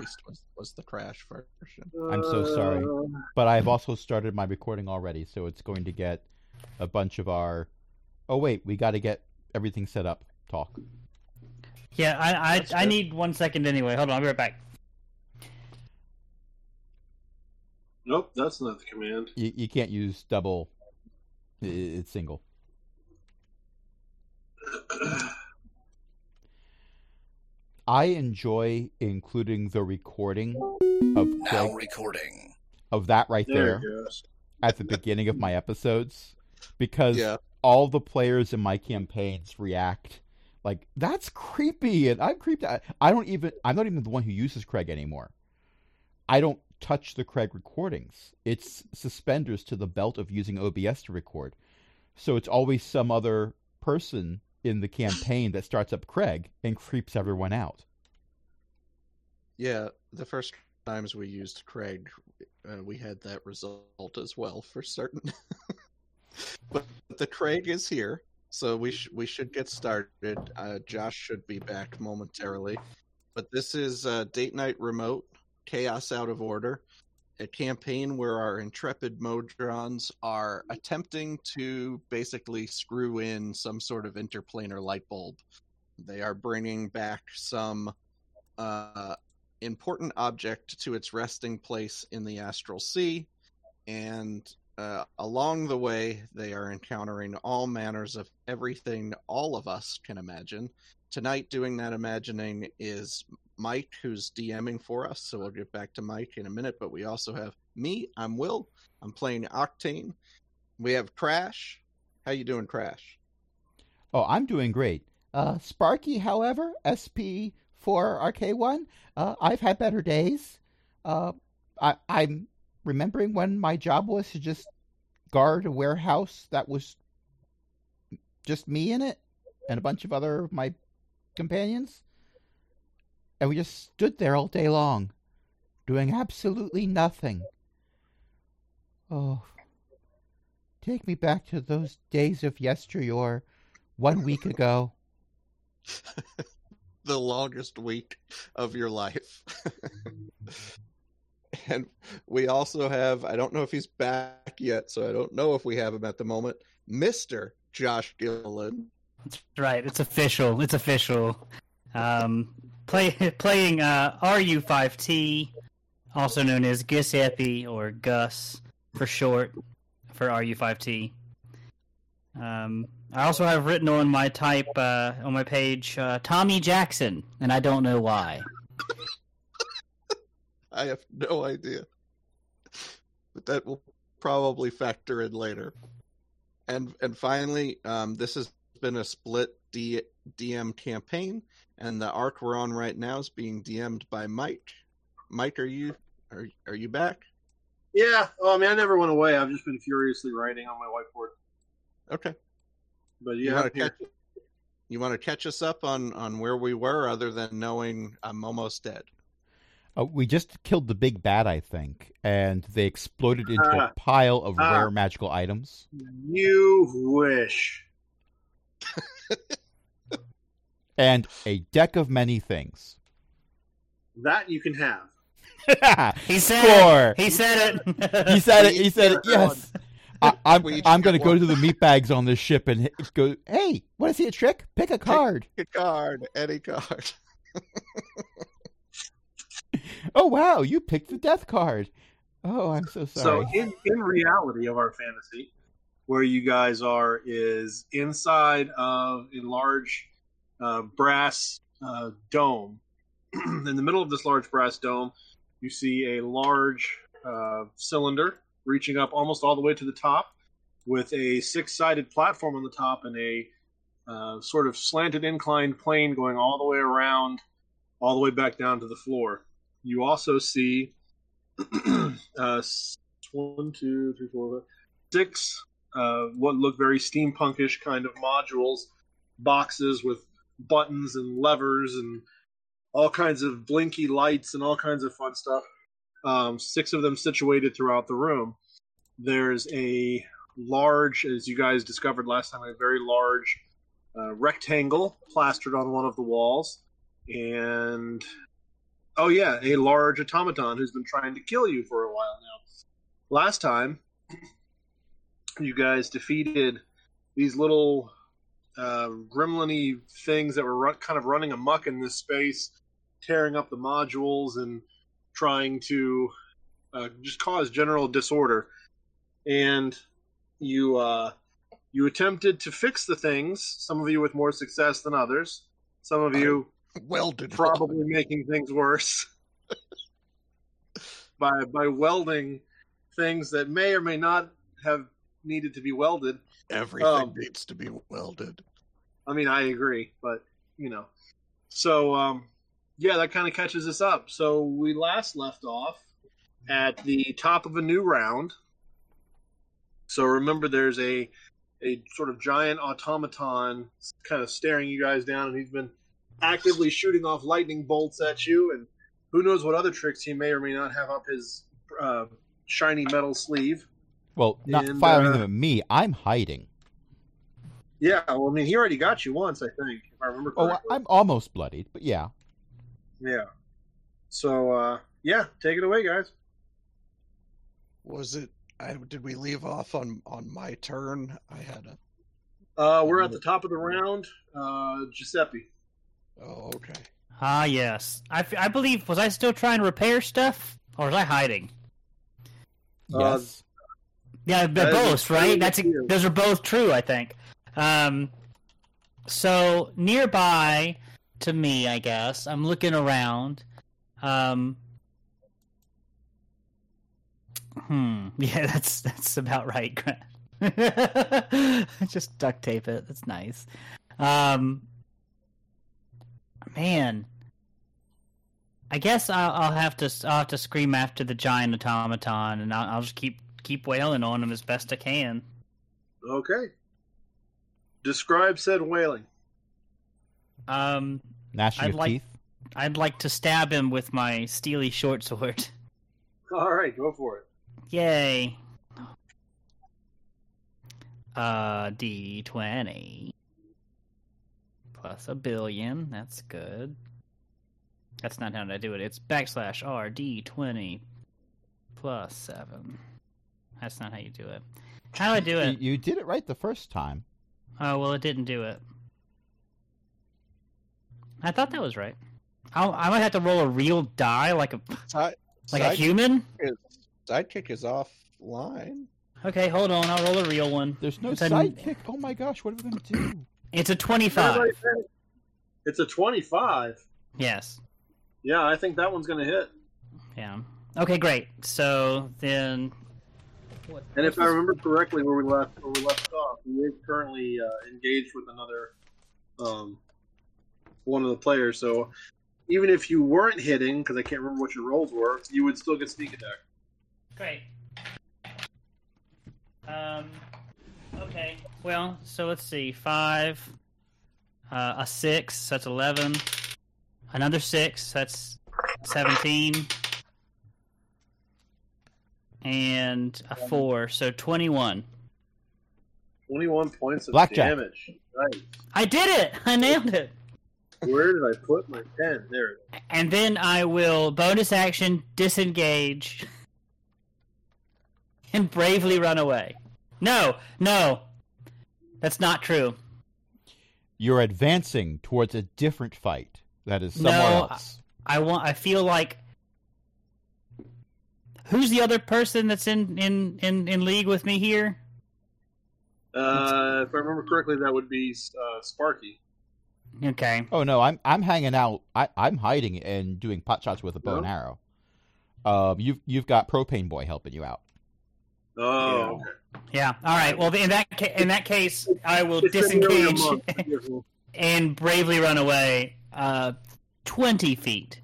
least was was the crash version. I'm so sorry. Uh, But I've also started my recording already, so it's going to get a bunch of our. Oh wait, we got to get everything set up. Talk. Yeah, I I, I need one second anyway. Hold on, I'll be right back. Nope, that's not the command. You, you can't use double. It's single. I enjoy including the recording of Now Craig, recording. of that right There there at the beginning of my episodes because Yeah, all the players in my campaigns react like that's creepy and I'm creeped out. I don't even I'm not even the one who uses Craig anymore. I don't touch the Craig recordings. It's suspenders to the belt of using OBS to record. So it's always some other person in the campaign that starts up Craig and creeps everyone out. yeah. The first times we used Craig, uh, we had that result as well for certain. but the Craig is here, so we sh- we should get started. Uh, Josh should be back momentarily, but this is uh, date night remote chaos out of order, a campaign where our intrepid Modrons are attempting to basically screw in some sort of interplanar light bulb. They are bringing back some uh, important object to its resting place in the astral sea, and uh, along the way, they are encountering all manners of everything all of us can imagine. Tonight, doing that imagining is Mike, who's DMing for us. So we'll get back to Mike in a minute. But we also have me. I'm Will. I'm playing Octane. We have Crash. How you doing, Crash? Oh, I'm doing great. Uh, Sparky, however, SP4RK1, uh, I've had better days. Uh, I, I'm remembering when my job was to just guard a warehouse that was just me in it and a bunch of other of my companions. And we just stood there all day long, doing absolutely nothing. Oh, take me back to those days of yesteryear one week ago. the longest week of your life. and we also have, I don't know if he's back yet, so I don't know if we have him at the moment, Mr. Josh Gillen. That's right. It's official. It's official. Um, play playing uh, RU5T, also known as Giuseppe or Gus for short for RU5T. Um, I also have written on my type uh, on my page uh, Tommy Jackson, and I don't know why. I have no idea. But that will probably factor in later. And and finally, um, this has been a split D- DM campaign, and the arc we're on right now is being DM'd by Mike. Mike, are you are are you back? Yeah. Oh, I mean, I never went away. I've just been furiously writing on my whiteboard. Okay. But You yeah, want to catch you want to catch us up on on where we were, other than knowing I'm almost dead. Uh, we just killed the big bad, I think, and they exploded into Ah. a pile of Ah. rare magical items. you wish. And a deck of many things. That you can have. He said Score! it. He said it. He said it. He said it. each get one. Yes. I, I'm. I'm going to go to the meat bags on this ship and go. Hey, want to see a trick? Pick a card. A card, any card. Oh wow, you picked the death card. Oh, I'm so sorry. So in, in reality of our fantasy, where you guys are is inside of a large uh, brass uh, dome. in the middle of this large brass dome, you see a large uh, cylinder reaching up almost all the way to the top, with a six-sided platform on the top and a uh, sort of slanted inclined plane going all the way around, all the way back down to the floor. You also see uh, one, two, three, four, six. Uh, what look very steampunkish kind of modules, boxes with buttons and levers and all kinds of blinky lights and all kinds of fun stuff. Um, six of them situated throughout the room. There's a large, as you guys discovered last time, a very large uh, rectangle plastered on one of the walls, and Oh yeah, a large automaton who's been trying to kill you for a while now. Last time, you guys defeated these little uh, gremlin-y things that were run, kind of running amuck in this space, tearing up the modules and trying to uh, just cause general disorder. And you uh, you attempted to fix the things. Some of you with more success than others. Some of you Welded. probably making things worse by by welding things that may or may not have needed to be welded. Everything um, needs to be welded. I mean, I agree, but you know, so um, yeah, that kind of catches us up. So we last left off at the top of a new round. So remember, there's a a sort of giant automaton kind of staring you guys down, and he's been actively shooting off lightning bolts at you, and who knows what other tricks he may or may not have up his uh, shiny metal sleeve. Well, not And, firing uh, them at me. I'm hiding. Yeah, well, I mean, he already got you once, I think, if I remember Oh, correctly. I- I'm almost bloodied, but yeah. Yeah. So, uh, yeah, take it away, guys. Was it? I, did we leave off on on my turn? I had a. Uh, we're at the top of the round. Uh, Giuseppe. Oh, okay. Ah, yes. I, f- I believe, was I still trying to repair stuff? Or was I hiding? Uh, Yes. Yeah, That they're both, right? That's with you. those are both true, I think. Um, so nearby to me, I guess I'm looking around. Um, hmm. Yeah, that's that's about right. Just duct tape it. That's nice. Um, man. I guess I'll, I'll have to I'll have to scream after the giant automaton, and I'll, I'll just keep keep wailing on him as best I can. Okay. Describe said whaling. Um, Gnashing I'd of like- teeth. I'd like to stab him with my steely short sword. All right, go for it. Yay! Uh, D twenty plus a billion. That's good. That's not how I do it. It's backslash R D twenty plus seven. That's not how you do it. How do I do You, it? you did it right the first time. Oh well, it didn't do it. I thought that was right. I'll, I might have to roll a real die, like a Side, like a side- human. is, sidekick is offline. Okay, hold on. I'll roll a real one. There's no It's a- sidekick. Oh my gosh, what are we going to do? It's a twenty-five. It's a 25. Yes. Yeah, I think that one's going to hit. Yeah. Okay, great. So then, And if I remember correctly, where we left, where we left off, he is currently uh, engaged with another, um, one of the players. So even if you weren't hitting, because I can't remember what your rolls were, you would still get sneak attack. great. Um. Okay. Well, so let's see. Five. Uh, a six. That's eleven. Another six. That's seventeen. And a four. So twenty-one. 21 points of Blackjack. damage. Right. I did it. I nailed it. Where did I put my pen? There. And then I will bonus action disengage and bravely run away. No, no. That's not true. You're advancing towards a different fight that is somewhere No, else. I want I feel like Who's the other person that's in in in, in league with me here? Uh, if I remember correctly, that would be uh, Sparky. Okay. Oh no, I'm I'm hanging out. I, I'm hiding and doing pot shots with a bow and arrow. Um, you've you've got propane boy helping you out. Oh, Yeah. okay. Yeah. All right. Well, in that ca- in that case, I will It's been nearly a disengage month. Forgive me. and bravely run away uh 20 feet.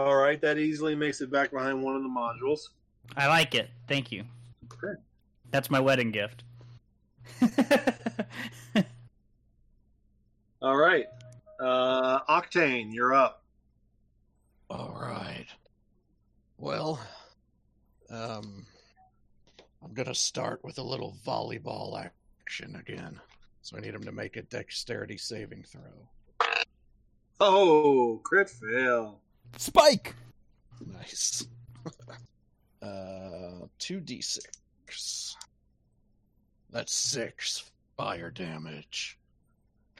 All right, that easily makes it back behind one of the modules. I like it. Thank you. Okay. That's my wedding gift. All right, uh, Octane, you're up. All right. Well, um, I'm gonna start with a little volleyball action again. So I need him to make a dexterity saving throw. Oh, crit fail. Spike. Nice. uh, two d six. That's six fire damage.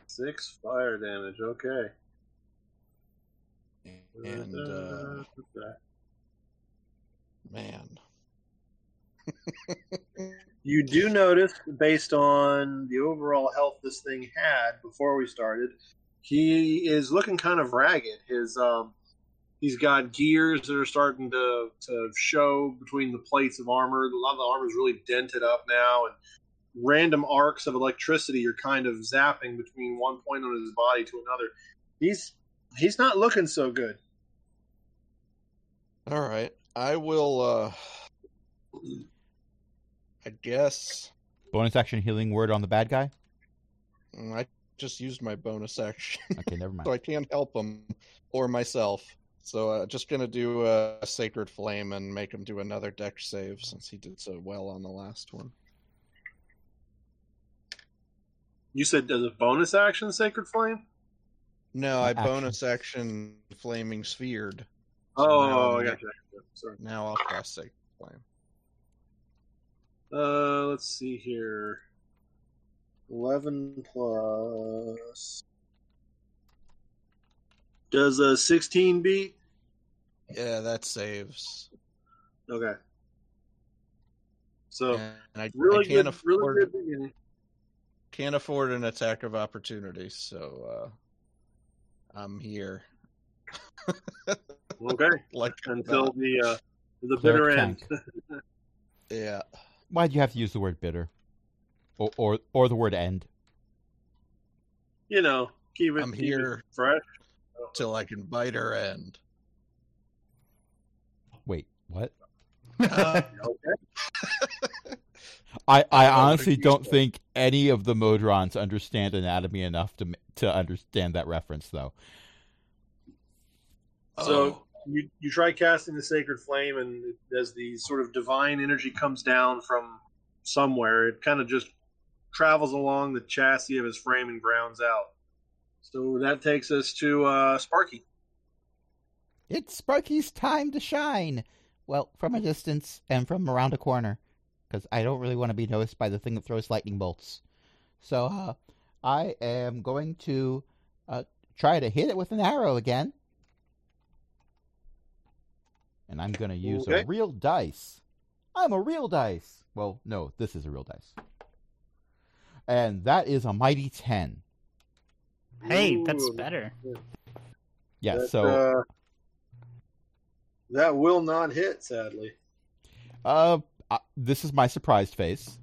Six fire damage. Okay. And uh, man, you do notice, based on the overall health this thing had before we started, he is looking kind of ragged. His um, he's got gears that are starting to to show between the plates of armor. A lot of the armor is really dented up now, and random arcs of electricity are kind of zapping between one point on his body to another. He's he's not looking so good. all right. I will. uh I guess Bonus action healing word on the bad guy. mm, I just used my bonus action. Okay, never mind. so I can't help him or myself. So uh, just gonna do a, sacred flame and make him do another dex save since he did so well on the last one. You said as a bonus action, Sacred Flame. No, I Action. bonus action flaming sphered. So Oh, now I I'm- got you. Sorry. Now I'll cast sacred flame. Uh, let's see here. Eleven plus. Does a sixteen beat? Yeah, that saves. Okay. So and I, really I can't good, afford really good beginning. can't afford an attack of opportunity, so uh, I'm here. Okay, like until that. the uh, the Cleric bitter end. yeah. Why'd you have to use the word bitter, or or, or the word end? You know, keep it, I'm keep it here. Fresh. till I can bite her end. Wait, what? Uh, Okay. I, I don't know what honestly don't think any of the Modrons understand anatomy enough to to understand that reference, though. So you you try casting the sacred flame, and as the sort of divine energy comes down from somewhere, it kind of just travels along the chassis of his frame and grounds out. So that takes us to uh, Sparky. It's Sparky's time to shine. Well, from a distance and from around a corner, because I don't really want to be noticed by the thing that throws lightning bolts. So uh, I am going to uh, try to hit it with an arrow again. And I'm going to use Okay. a real dice. I'm a real dice. Well, no, this is a real dice. And that is a mighty 10. Hey, that's better. Yeah, that, so uh, that will not hit, sadly. Uh, uh, this is my surprised face,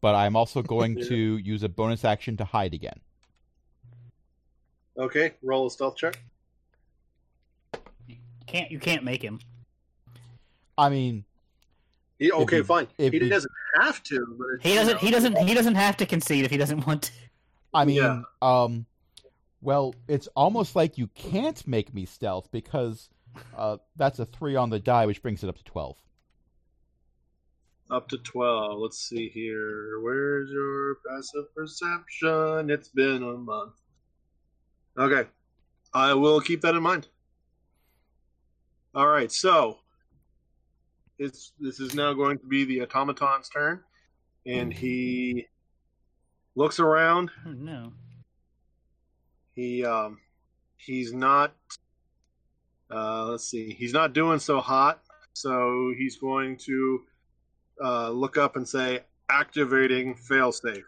but I'm also going Yeah. to use a bonus action to hide again. Okay, roll a stealth check. Can't you can't make him. I mean, He, okay, he- fine. if He he- doesn't have to, but it's, He doesn't. know, He doesn't. He doesn't have to concede if he doesn't want to. I mean, Yeah. um, well, it's almost like you can't make me stealth because uh, that's a three on the die, which brings it up to twelve. Up to 12. Let's see here. Where's your passive perception? It's been a month. Okay. I will keep that in mind. All right. So, it's this is now going to be the automaton's turn. And he looks around. Oh no. He um he's not uh let's see. He's not doing so hot. So, he's going to uh, look up and say activating failsafe.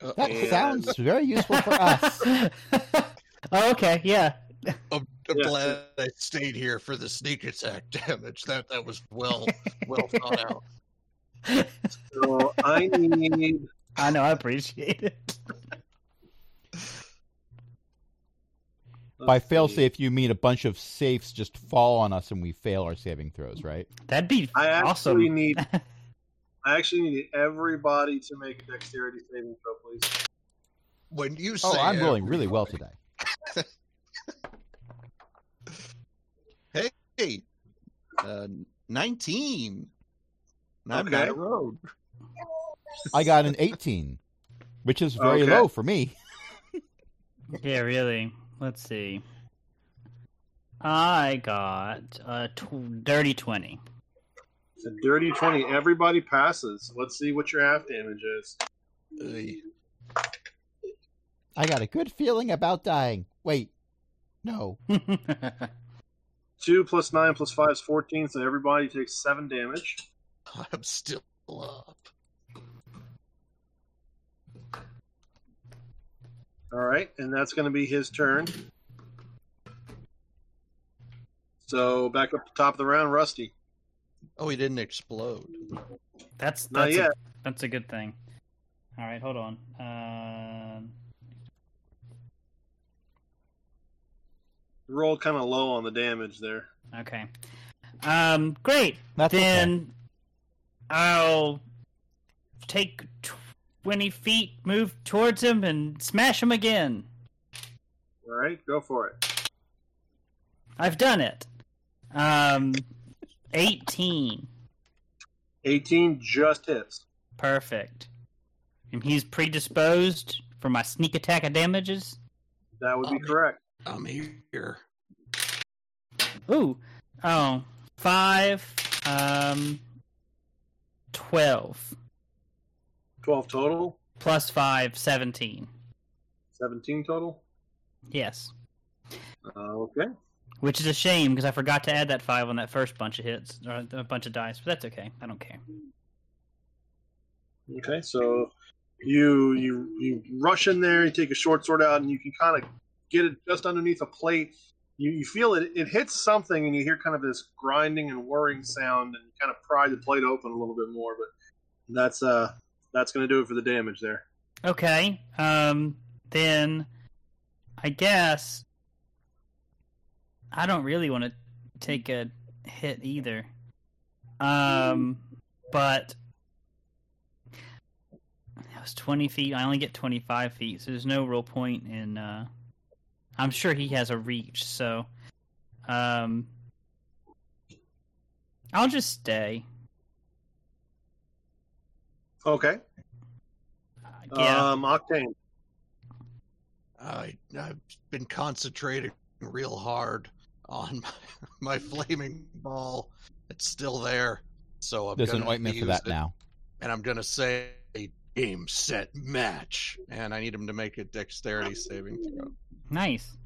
That And- sounds very useful for us. oh, okay. Yeah. I'm, I'm Yeah. glad I stayed here for the sneak attack damage. That that was well well thought out. So I need I know. I appreciate it. By let's see. failsafe, you mean a bunch of safes just fall on us and we fail our saving throws, right? That'd be I actually awesome. need I actually need everybody to make a dexterity saving throw, please. When you say Oh, I'm rolling really well today. Hey, uh, nineteen. I'm Okay. not a rogue. I got an 18, which is very Okay. low for me. yeah, really. Let's see. I got a tw- dirty 20. It's a dirty 20. Everybody passes. Let's see what your half damage is. Ugh. I got a good feeling about dying. Wait, no. 2 plus 9 plus 5 is 14, so everybody takes 7 damage. I'm still up. All right, and that's going to be his turn. So back up the top of the round, Rusty. Oh, he didn't explode. that's Not that's yet. A, that's a good thing. All right, hold on. Um Rolled kind of low on the damage there. okay. Um, great. That's okay. then I'll take twenty feet, move towards him, and smash him again. All right, go for it. I've done it. Um, eighteen. 18 just hits. Perfect. And he's predisposed for my sneak attack of damages. That would be Um, correct. I'm here. Ooh, oh, five, um, twelve 12 total, plus five, seventeen. 17 total. Yes, Uh, okay. which is a shame because I forgot to add that five on that first bunch of hits or a bunch of dice, but that's okay. I don't care. Okay, so you you you rush in there, you take a short sword out, and you can kind of get it just underneath a plate. You, you feel it it hits something, and you hear kind of this grinding and whirring sound, and you kind of pry the plate open a little bit more. But that's uh that's going to do it for the damage there. Okay, um, then I guess I don't really want to take a hit either. Um, but it was 20 feet. I only get 25 feet, so there's no real point in. Uh, I'm sure he has a reach, so um, I'll just stay. Okay. Yeah. Um, Octane. I I've been concentrating real hard on my, my flaming ball. It's still there, so I'm There's an gonna ointment for use that it, now. And I'm gonna say game set match, and I need him to make a dexterity saving throw. nice.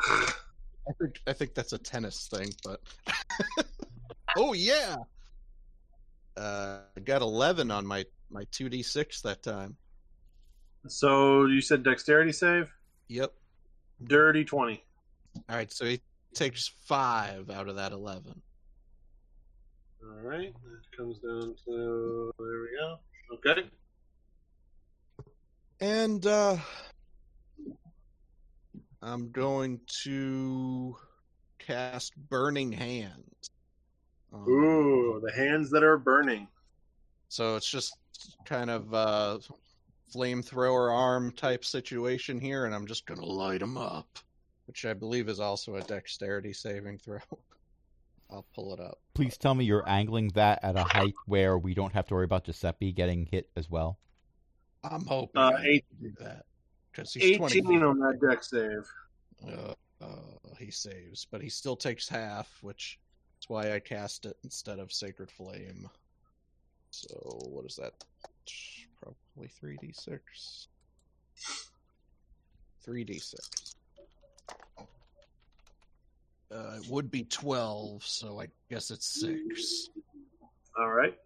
I think I think that's a tennis thing, but oh yeah, uh, I got eleven on my my two d six that time. So you said dexterity save, Yep. dirty twenty. All right, so he takes five out of that eleven. All right, that comes down to there we go. Okay. And uh I'm going to cast Burning Hands. Um, Ooh, the hands that are burning. So it's just kind of uh flamethrower arm type situation here, and I'm just gonna light them up, which I believe is also a dexterity saving throw. I'll pull it up. Please tell me you're angling that at a height where we don't have to worry about Giuseppe getting hit as well. I'm hoping Uh, eight- can do that because he's 20 18 on that dex save. Uh, uh, he saves, but he still takes half, which is why I cast it instead of Sacred Flame. So what is that? Probably three d six. Three d six. Uh, it would be twelve, so I guess it's six. All right.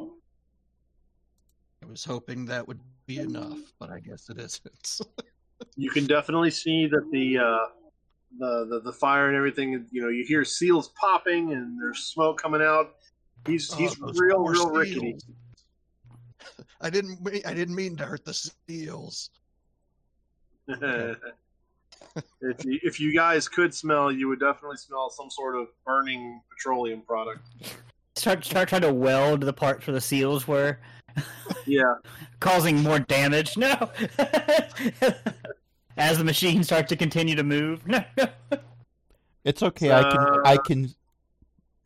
I was hoping that would be enough, but I guess it isn't. You can definitely see that the uh, the, the the fire and everything. You know, you hear seals popping and there's smoke coming out. He's Oh, he's those real poor real rickety. seals. I didn't. mean- I didn't mean to hurt the seals. if you, if you guys could smell, you would definitely smell some sort of burning petroleum product. Start start trying to weld the parts where the seals were, Yeah. causing more damage. No. As the machine starts to continue to move. No. no. It's okay. I can Uh, I can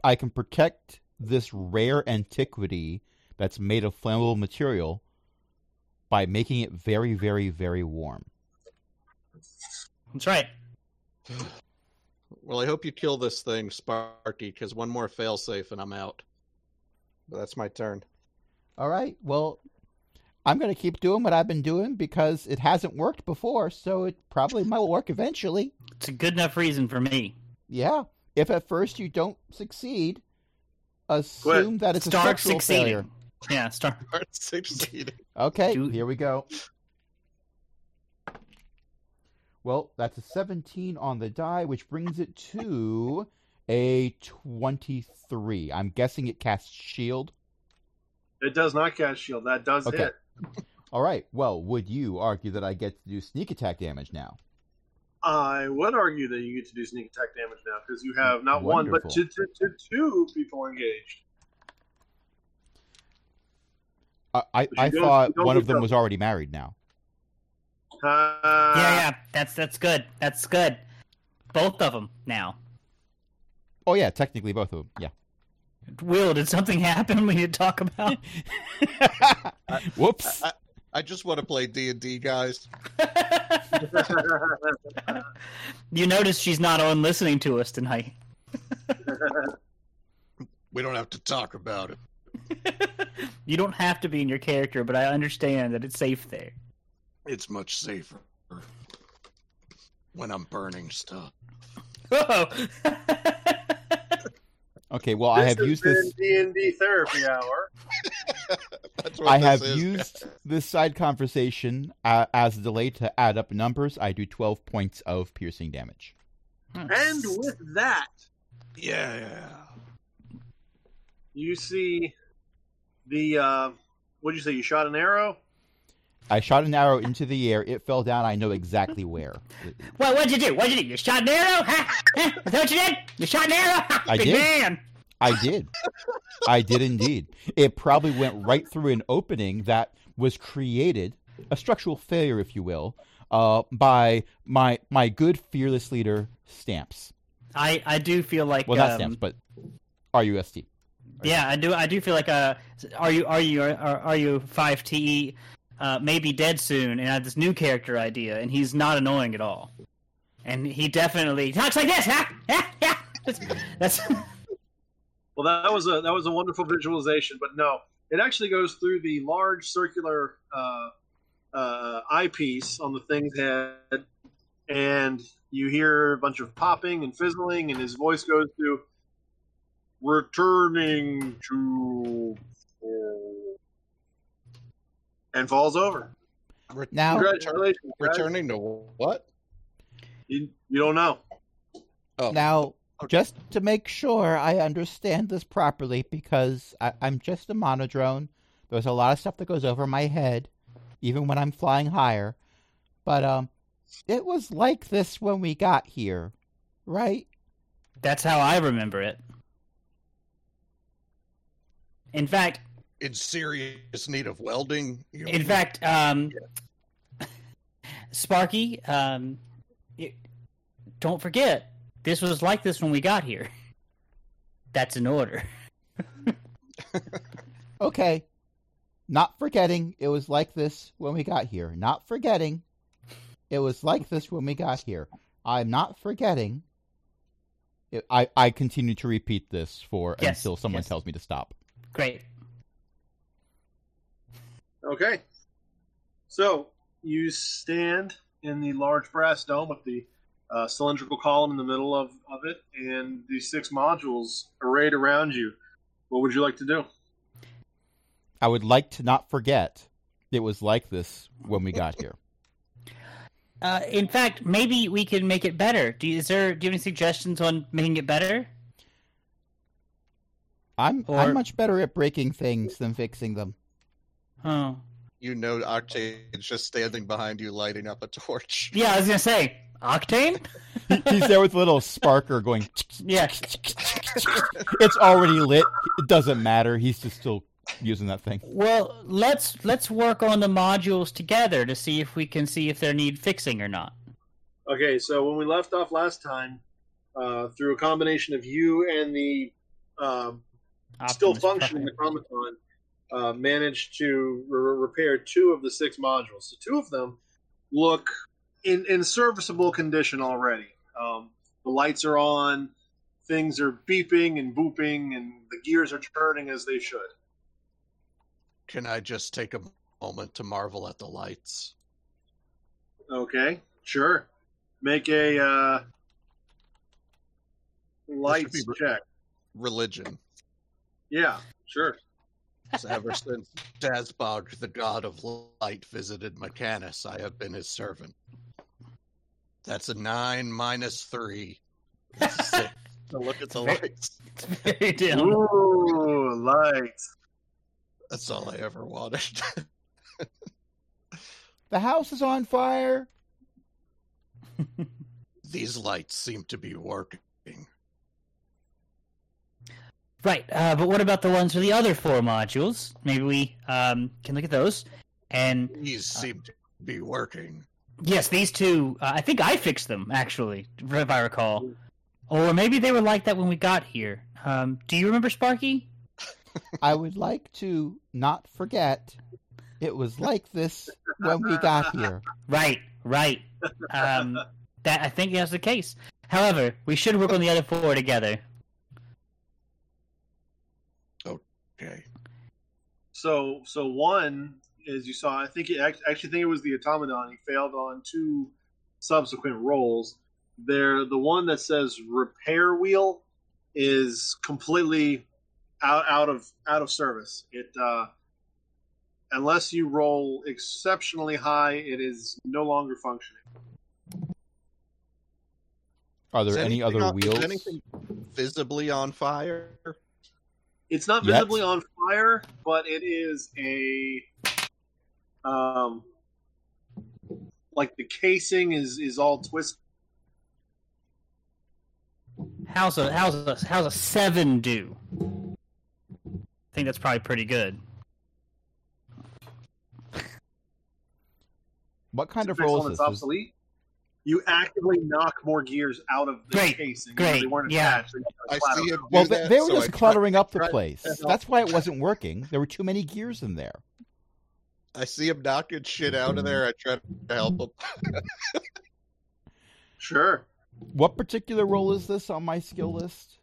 I can protect this rare antiquity that's made of flammable material by making it very very very warm. That's right. Well, I hope you kill this thing, Sparky, because one more failsafe and I'm out. But that's my turn. All right. Well, I'm going to keep doing what I've been doing because it hasn't worked before, so it probably might work eventually. It's a good enough reason for me. Yeah. If at first you don't succeed, assume that it's a Start structural succeeding. failure. Yeah, start. Start succeeding. Okay, Do- here we go. Well, that's a 17 on the die, which brings it to a 23. I'm guessing it casts shield. It does not cast shield. That does Okay. hit. All right. Well, would you argue that I get to do sneak attack damage now? I would argue that you get to do sneak attack damage now because you have not one but two, two, two, two people engaged. I I, I thought one of them was already married now. Uh, yeah, yeah. That's that's good. That's good. Both of them now. Oh yeah, technically both of them. Yeah. Will, did something happen we need to talk about? Whoops. I, I just want to play D and D, guys. you notice she's not on listening to us tonight. We don't have to talk about it. you don't have to be in your character, but I understand that it's safe there. It's much safer when I'm burning stuff. Whoa! Oh. Okay. Well, I have has used been this. D&D therapy hour. That's what I this have is, used this side conversation uh, as a delay to add up numbers. I do 12 points of piercing damage. And with that, Yeah. you see the uh, what did you say? You shot an arrow. I shot an arrow into the air. It fell down. I know exactly where. What? What'd you do? What'd you do? You shot an arrow? Huh? Huh? Is that what you did? You shot an arrow? I Big did. Man. I did. I did indeed. It probably went right through an opening that was created, a structural failure, if you will, uh, by my my good fearless leader Stamps. I I do feel like Well, not um, Stamps, but RUST. Yeah, I do. I do feel like uh, are you are you are, are you five T uh, may be dead soon, and I have this new character idea, and he's not annoying at all, and he definitely talks like this, huh? Yeah, yeah. That's, Well, that was a that was a wonderful visualization, but no, it actually goes through the large circular uh, uh, eyepiece on the thing's head, and you hear a bunch of popping and fizzling, and his voice goes to returning to and falls over. Now, Congratulations, guys. returning to what? You, you don't know. Oh, now, just to make sure I understand this properly, because I, I'm just a monodrone. There's a lot of stuff that goes over my head, even when I'm flying higher. But um, it was like this when we got here, right? that's how I remember it. In fact, in serious need of welding. You know, in fact, um, Sparky, um, y- don't forget this was like this when we got here. That's an order. Okay. Not forgetting it was like this when we got here. Not forgetting it was like this when we got here. I'm not forgetting. I, I continue to repeat this for Yes, until someone yes. tells me to stop. Great. Okay. So you stand in the large brass dome with the uh, cylindrical column in the middle of, of it and the six modules arrayed around you. What would you like to do? I would like to not forget it was like this when we got here. Uh, in fact, maybe we can make it better. Do you, is there? Do you have any suggestions on making it better? I'm Or- I'm much better at breaking things than fixing them. Oh, you know Octane's just standing behind you, lighting up a torch. yeah. I was gonna say octane. He- He's there with a little sparker going. Yeah. It's already lit. It doesn't matter. He's just still using that thing. Well, let's let's work on the modules together to see if we can see if they need fixing or not. Okay, so when we left off last time, uh, through a combination of you and the um, still Optimus functioning Prime. automaton, uh, managed to re- repair two of the six modules. So two of them look in in serviceable condition already. Um, the lights are on, things are beeping and booping, and the gears are turning as they should. Can I just take a moment to marvel at the lights? Okay, sure. Make a uh, lights check. Religion. Yeah, sure. 'Cause ever since Dazbog, the god of light, visited Mechanus, I have been his servant. That's a nine minus three. That's a six. So look at the lights. It's very dim. Ooh, lights. That's all I ever wanted. The house is on fire. These lights seem to be working. Right, uh, but what about the ones for the other four modules? Maybe we um, can look at those. And These seem to be working. yes, these two, uh, I think I fixed them, actually, if I recall. Or maybe they were like that when we got here. Um, do you remember Sparky? I would like to not forget it was like this when we got here. Right, right. Um, that I think that's the case. However, we should work on the other four together. Okay. So, so one, as you saw, I think it, act- actually think it was the automaton. He failed on two subsequent rolls. There, the one that says repair wheel is completely out out of out of service. It uh, unless you roll exceptionally high, it is no longer functioning. Are there any anything other on- is wheels? anything visibly on fire? It's not Yet? visibly on fire, but it is a um like the casing is is all twisted. How's a how's a how's a seven do? I think that's probably pretty good. What kind of based roll on is this? Is- obsolete. You actively knock more gears out of the Great, casing. great, They weren't yeah. attached. They just I see out. Well, they, that, they were so just try- cluttering up the place. That's why it wasn't working. There were too many gears in there. I see him knocking shit out of there. I try to help him. Sure. What particular role is this on my skill list?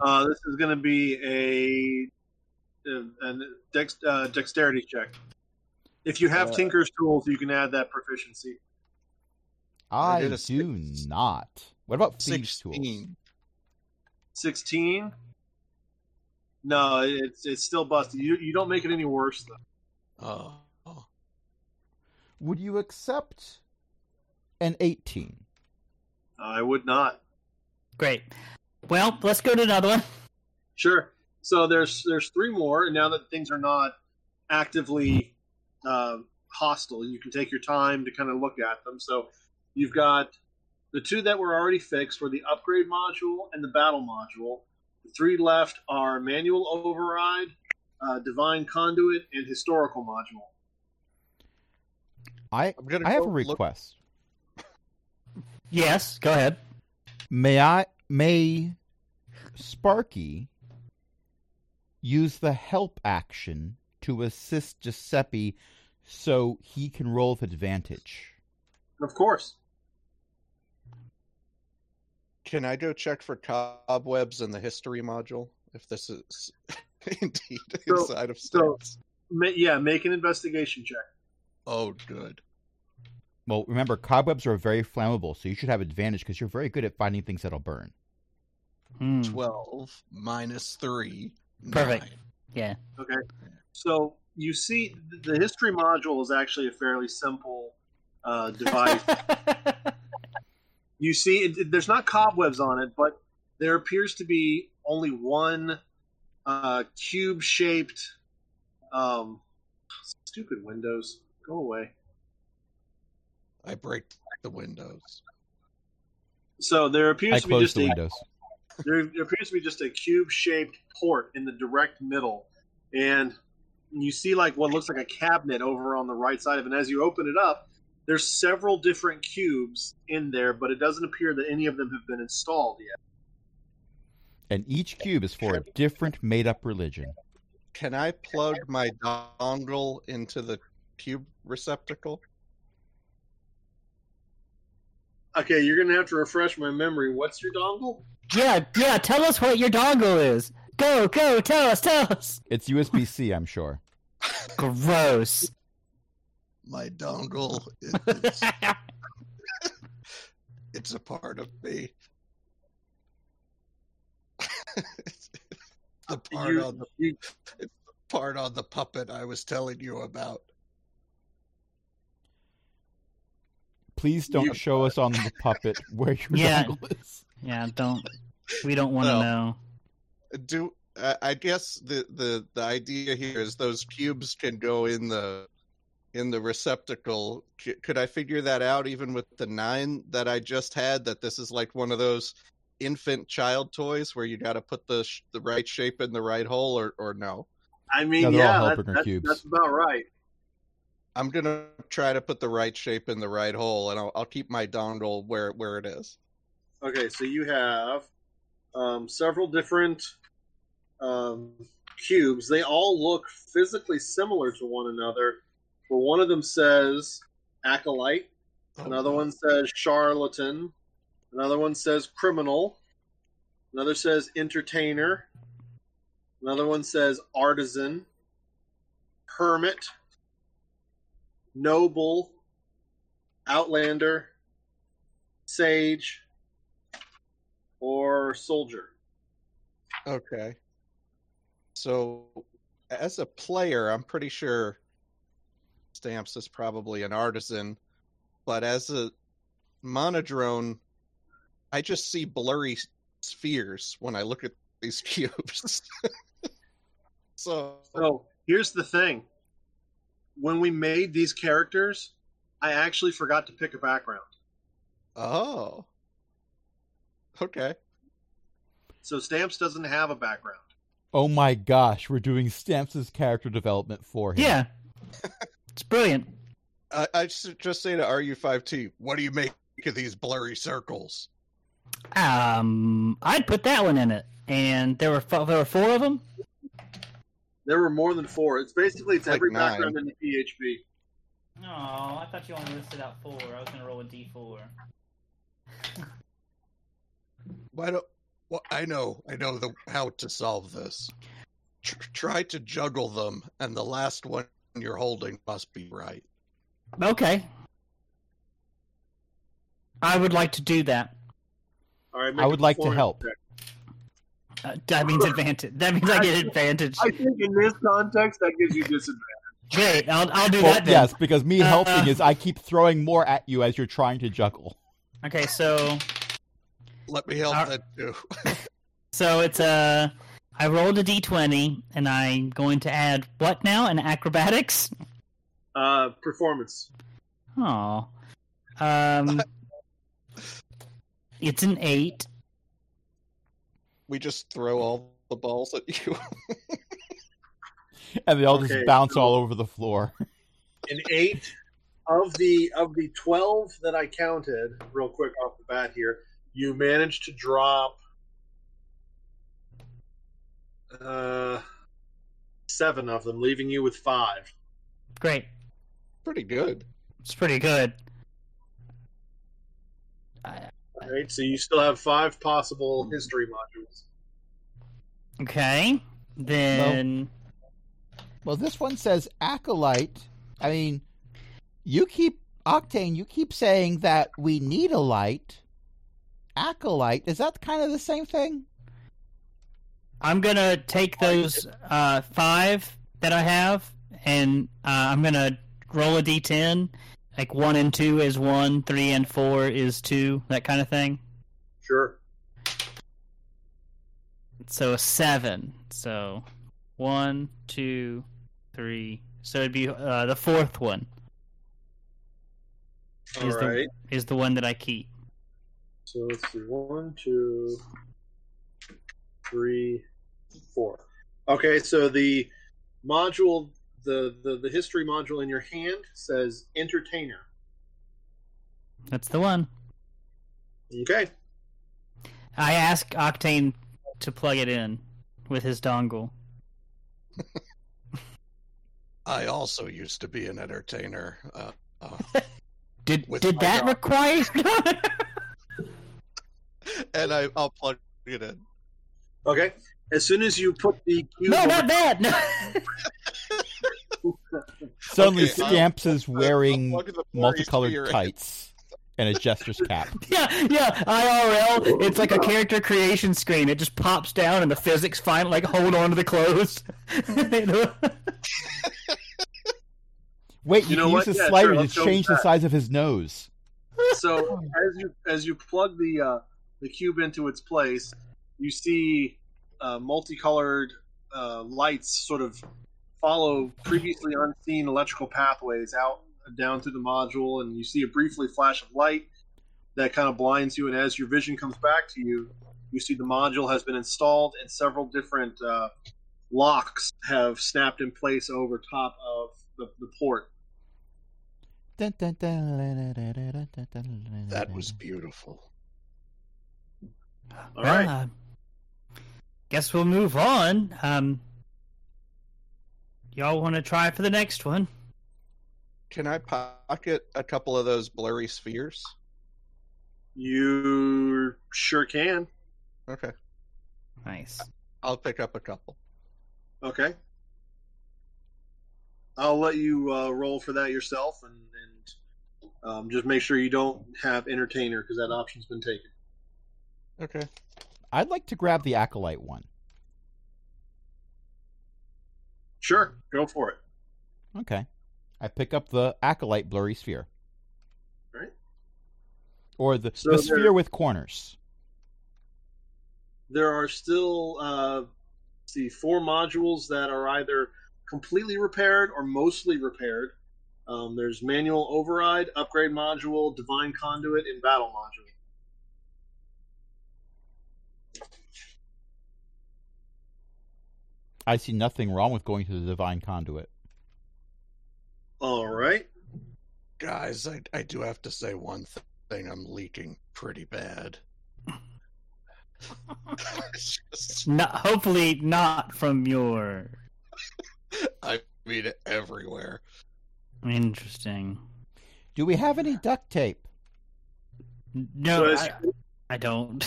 Uh, this is going to be a, a, a dex, uh, dexterity check. If you have Uh, Tinker's tools, you can add that proficiency. I did do six- not. What about thieves tools? Sixteen. Sixteen. No, it's it's still busted. You you don't make it any worse though. Oh, oh. Would you accept an 18? I would not. Great. Well, let's go to another one. Sure. So there's there's three more, and now that things are not actively uh, hostile, you can take your time to kind of look at them. So you've got the two that were already fixed were the upgrade module and the battle module. The three left are manual override, uh, divine conduit, and historical module. I I'm gonna I have a go look- request. Yes, go ahead. May I may Sparky use the help action to assist Giuseppe so he can roll with advantage? Of course. Can I go check for cobwebs in the history module? If this is indeed So- inside of so- Ma- yeah, make an investigation check. Oh, good. Well, remember cobwebs are very flammable, so you should have advantage because you're very good at finding things that'll burn. Hmm, 12 minus 3. Perfect. nine. Yeah. Okay. So you see, the history module is actually a fairly simple uh, device. you see, it, there's not cobwebs on it, but there appears to be only one uh, cube-shaped. Um, stupid windows, go away. I break the windows. So there appears I to be just the a windows. there, there appears to be just a cube-shaped port in the direct middle, and you see like what looks like a cabinet over on the right side of it. And as you open it up, there's several different cubes in there, but it doesn't appear that any of them have been installed yet. And each cube is for a different made up religion. Can I plug my dongle into the cube receptacle? Okay, you're gonna have to refresh my memory. What's your dongle? Yeah, yeah. Tell us what your dongle is. Go, go. Tell us, tell us. It's USB C, I'm sure. Gross. My dongle is it's a part of me. it's the part You- on the you- part on the puppet I was telling you about. Please don't You- show us on the puppet where your Yeah. dongle is. yeah, don't. We don't want to Well. know. Do I I guess the, the the idea here is those cubes can go in the in the receptacle. C- Could I figure that out even with the nine that I just had? That this is like one of those infant child toys where you got to put the sh- the right shape in the right hole, or or no? I mean, No, yeah, that, Hellbringer that's, cubes. that's about right. I'm gonna try to put the right shape in the right hole, and I'll, I'll keep my dongle where where it is. Okay, so you have um, several different um, cubes. They all look physically similar to one another. But one of them says acolyte. Oh, another one says charlatan. Another one says criminal. Another says entertainer. Another one says artisan, hermit, noble, outlander, sage, or soldier. Okay. So, as a player, I'm pretty sure Stamps is probably an artisan, but as a monodrone, I just see blurry spheres when I look at these cubes. so, So here's the thing. When we made these characters, I actually forgot to pick a background. oh, okay. So Stamps doesn't have a background. Oh my gosh, we're doing Stamps' character development for him. Yeah, it's brilliant. I, I just just say to RU5T, what do you make of these blurry circles? Um, I'd put that one in it, and there were fo- there were four of them. There were more than four. It's basically it's Like every nine. background in the PHP. Oh, I thought you only listed out four. I was gonna roll a d four. Why don't? Well, I know, I know the how to solve this. Tr- try to juggle them, and the last one you're holding must be right. Okay. I would like to do that. All right, make I a would like to help. Uh, that means advantage. That means I get advantage. I think in this context, that gives you disadvantage. Great. I'll I'll do Well, that then. yes, because me Uh, helping is I keep throwing more at you as you're trying to juggle. Okay, so Let me help Uh, that too. so it's a. I rolled a d20, and I'm going to add what now? An acrobatics. Uh, performance. Oh. Um. It's an eight. we just throw all the balls at you. And they all Okay, just bounce so- all over the floor. An eight of the of the twelve that I counted, real quick off the bat here. You managed to drop uh, seven of them, leaving you with five. Great. Pretty good. It's pretty good. I- All right, so you still have five possible history modules. Okay. Then. Well, this one says acolyte. I mean, you keep Octane. You keep saying that we need a light. Acolyte is that kind of the same thing? I'm gonna take those uh, five that I have, and uh, I'm gonna roll a d10. Like one and two is one, three and four is two, that kind of thing. Sure. So a seven. So one, two, three. So it'd be uh, the fourth one All Is the- is the one that I keep. So let's see. One, two, three, four. Okay, so the module, the, the, the history module in your hand says entertainer. That's the one. Okay. I asked Octane to plug it in with his dongle. I also used to be an entertainer. Uh, uh, Did did that dog. require? and I, I'll plug it in. Okay. As soon as you put the cube No, over- not that. No. Suddenly, Okay, I'll- Stamps is I'll wearing plug the blurry multicolored sphere in. tights and a jester's cap. yeah, yeah. IRL. It's like a character creation screen. It just pops down, and the physics finally like hold on to the clothes. Wait, You you, know can what? use the Yeah, slider sure, to let's go with change the that. size of his nose. so as you as you plug the uh, the cube into its place, you see uh, multicolored uh, lights sort of follow previously unseen electrical pathways out down through the module, and you see a briefly flash of light that kind of blinds you. And as your vision comes back to you, you see the module has been installed, and several different uh, locks have snapped in place over top of the, the port. That was beautiful. All right. Well, uh, guess we'll move on. Um, y'all want to try for the next one? Can I pocket a couple of those blurry spheres? You sure can. Okay, Nice. I'll pick up a couple. Okay. I'll let you uh, roll for that yourself, and, and um, just make sure you don't have entertainer because that option's been taken. Okay. I'd like to grab the acolyte one. Sure, go for it. Okay. I pick up the acolyte blurry sphere. Right. Or the, So the there- sphere with corners. There are still uh, let's four modules that are either completely repaired or mostly repaired. Um, there's manual override, upgrade module, divine conduit, and battle module. I see nothing wrong with going to the divine conduit. All right. Guys, I, I do have to say one th- thing. I'm leaking pretty bad. Just- Not, hopefully not from your. I mean, everywhere. Interesting. Do we have any duct tape? No, So as- I, I don't.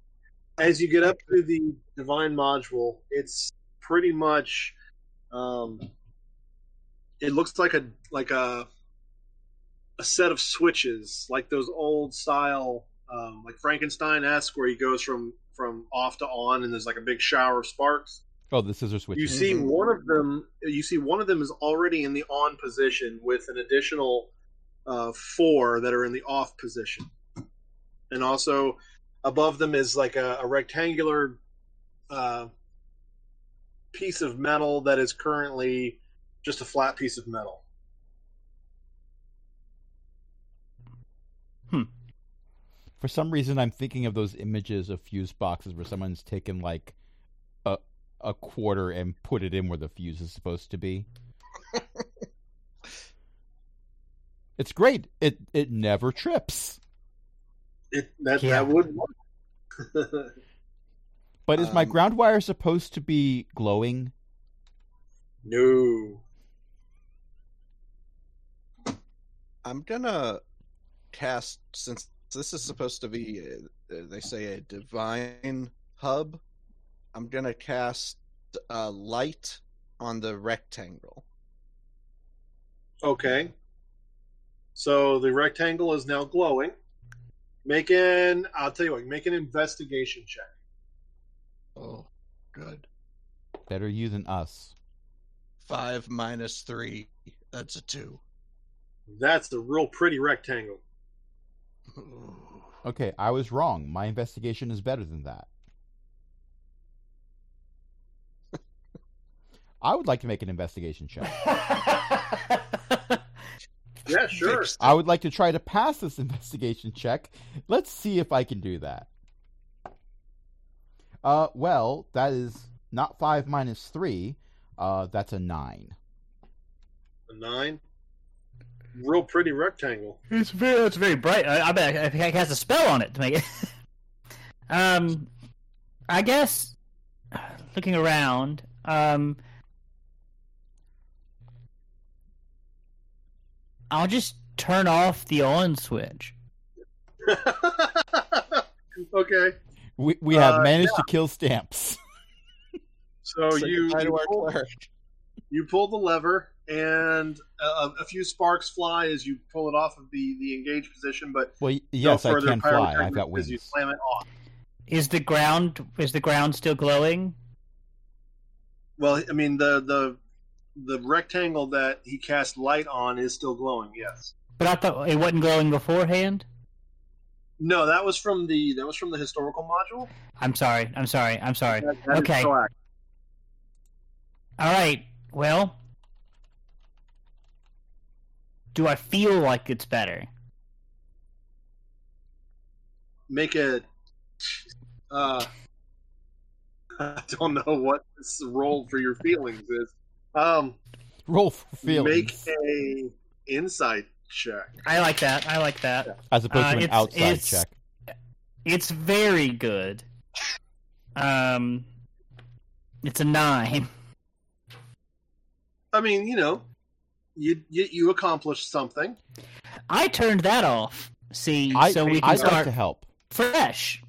as you get up to the divine module, it's pretty much um, it looks like a like a a set of switches, like those old style um, like Frankenstein esque, where he goes from from off to on, and there's like a big shower of sparks. Oh, the scissor switch. You see Mhm. one of them. You see one of them is already in the on position with an additional uh, four that are in the off position, and also above them is like a, a rectangular uh, piece of metal that is currently just a flat piece of metal. Hmm. For some reason, I'm thinking of those images of fuse boxes where someone's taken like a a quarter and put it in where the fuse is supposed to be. it's great. It it never trips. It that Yeah. that would work. But is my Um, ground wire supposed to be glowing? no. I'm gonna cast since this is supposed to be, uh, they say, a divine hub. I'm gonna cast a light on the rectangle. Okay. So the rectangle is now glowing. Make an I'll tell you what, make an investigation check. Oh, good. Better you than us. Five minus three. That's a two. That's a real pretty rectangle. Okay, I was wrong. My investigation is better than that. I would like to make an investigation check. Yeah, sure. I would like to try to pass this investigation check. Let's see if I can do that. Uh, well, that is not five minus three. Uh, that's a nine. A nine. Real pretty rectangle. It's very, it's very bright. I, I bet I, I cast a spell on it to make it. um, I guess looking around, um, I'll just turn off the on switch. Okay. We we have Uh, managed to kill stamps. So Say you you pull, you pull the lever, and a, a few sparks fly as you pull it off of the the engaged position. But Well, y- no yes, I can fly. I've got pyrotechnics as You slam it off. Is the ground is the ground still glowing? Well, I mean the the the rectangle that he cast light on is still glowing. Yes. But I thought it wasn't glowing beforehand. No, that was from the that was from the historical module. I'm sorry. I'm sorry. I'm sorry. That- that is Okay. All right. Well, do I feel like it's better? Make a. Uh, I don't know what this role for your feelings is. Um, Roll for make a insight check. I like that. I like that. as opposed uh, to an it's- outside it's- check. It's very good. Um, it's a nine. I mean, you know, you you, you accomplished something. I turned that off. See, I, so we can I'd like start to help. fresh.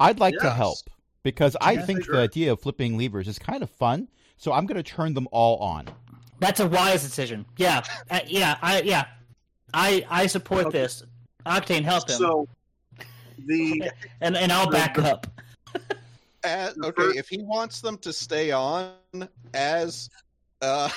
I'd like to help because I Yeah, think sure. the idea of flipping levers is kind of fun. So I'm going to turn them all on. That's a wise decision. Yeah, uh, yeah, I yeah, I I support Okay. this. Octane, help him, So the and and I'll back up. As, okay, if he wants them to stay on as uh,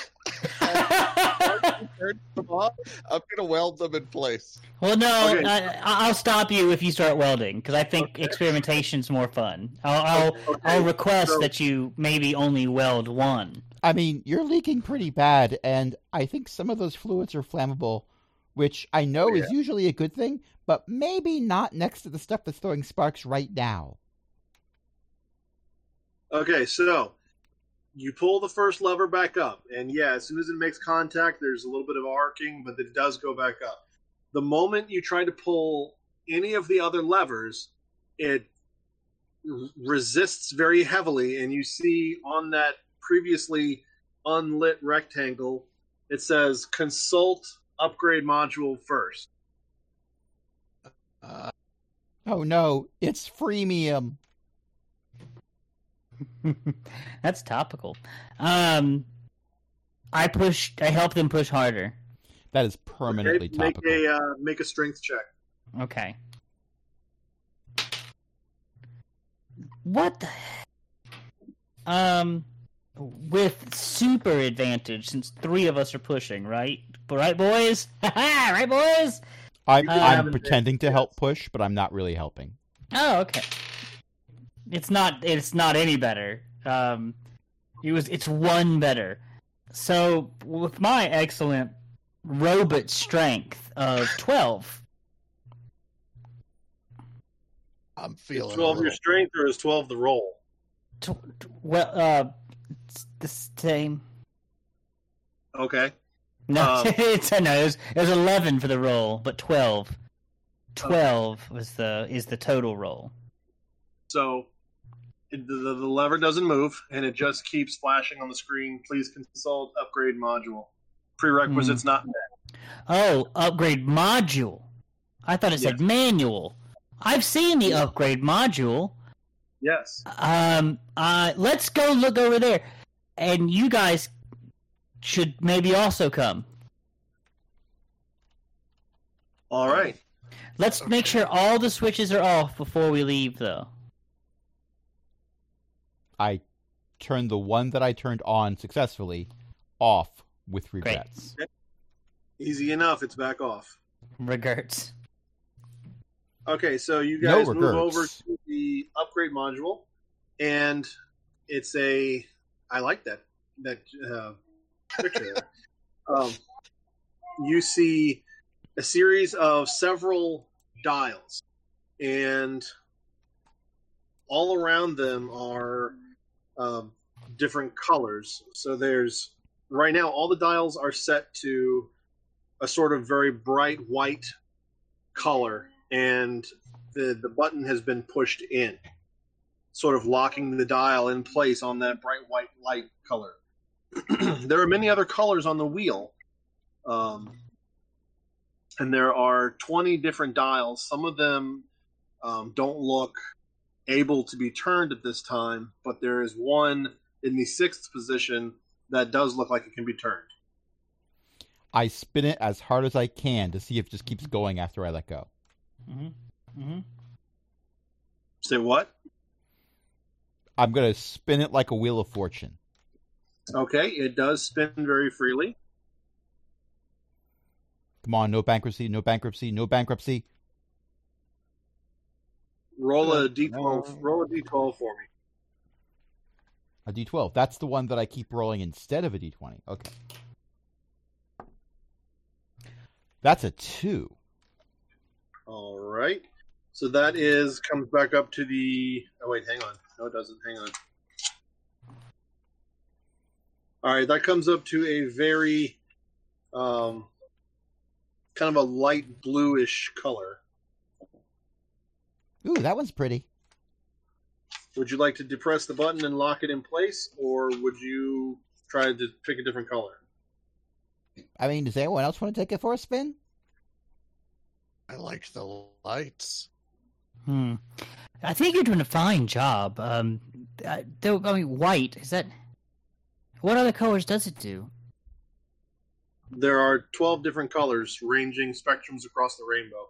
turn them off, I'm gonna weld them in place. well, no, Okay. I, I'll stop you if you start welding because I think Okay. experimentation's more fun. I'll I'll, okay, I'll request so- that you maybe only weld one. I mean, you're leaking pretty bad, and I think some of those fluids are flammable, which I know is usually a good thing, but maybe not next to the stuff that's throwing sparks right now. Okay, so you pull the first lever back up, and yeah, as soon as it makes contact, there's a little bit of arcing, but it does go back up. The moment you try to pull any of the other levers, it resists very heavily, and you see on that previously unlit rectangle, it says consult upgrade module first. Uh, Oh no, it's freemium. That's topical. Um, I pushed. I helped them push harder. That is permanently Okay, make topical. a uh, make a strength check. Okay. What the? Um, with super advantage since three of us are pushing, right? Right, boys? right, boys? I'm, Uh, I'm Um, pretending to help push, but I'm not really helping. Oh, okay. It's not. It's not any better. Um, it was. It's one better. So with my excellent robot strength of twelve, I'm feeling a twelve your strength, or is twelve the roll? tw- tw- well, uh, it's the same. Okay. No, Um, it's no. It was, it was eleven for the roll, but twelve. Twelve was the is the total roll. So it, the, the the lever doesn't move, and it just keeps flashing on the screen. Please consult upgrade module. Prerequisites not met. Oh, upgrade module. I thought it said manual. I've seen the upgrade module. Yes. Um, uh, let's go look over there, and you guys should maybe also come. All right. Let's make sure all the switches are off before we leave, though. I turned the one that I turned on successfully off with regrets. Easy enough. It's back off. Regrets. Okay, so you No guys move over to the upgrade module, and it's a. I like that that uh, picture. um, you see a series of several dials, and all around them are um, different colors. So there's right now all the dials are set to a sort of very bright white color and the the button has been pushed in sort of locking the dial in place on that bright white light color there are many other colors on the wheel um, and there are 20 different dials some of them um, don't look able to be turned at this time, but there is one in the sixth position that does look like it can be turned. I spin it as hard as I can to see if it just keeps going after I let go. Mm-hmm. Mm-hmm. Say what? I'm gonna spin it like a wheel of fortune. Okay, it does spin very freely. Come on, no bankruptcy, no bankruptcy, no bankruptcy. Roll a Uh, d12. no. Roll a d12 for me. A D12. That's the one that I keep rolling instead of a D20. Okay. That's a two. All right. So that is comes back up to the. Oh wait, hang on. No, it doesn't. Hang on. All right, that comes up to a very, um, kind of a light bluish color. Ooh, that one's pretty. Would you like to depress the button and lock it in place, or would you try to pick a different color? I mean, does anyone else want to take it for a spin? I like the lights. Hmm. I think you're doing a fine job. Um, I, though, I mean, white is that? What other colors does it do? There are twelve different colors, ranging spectrums across the rainbow.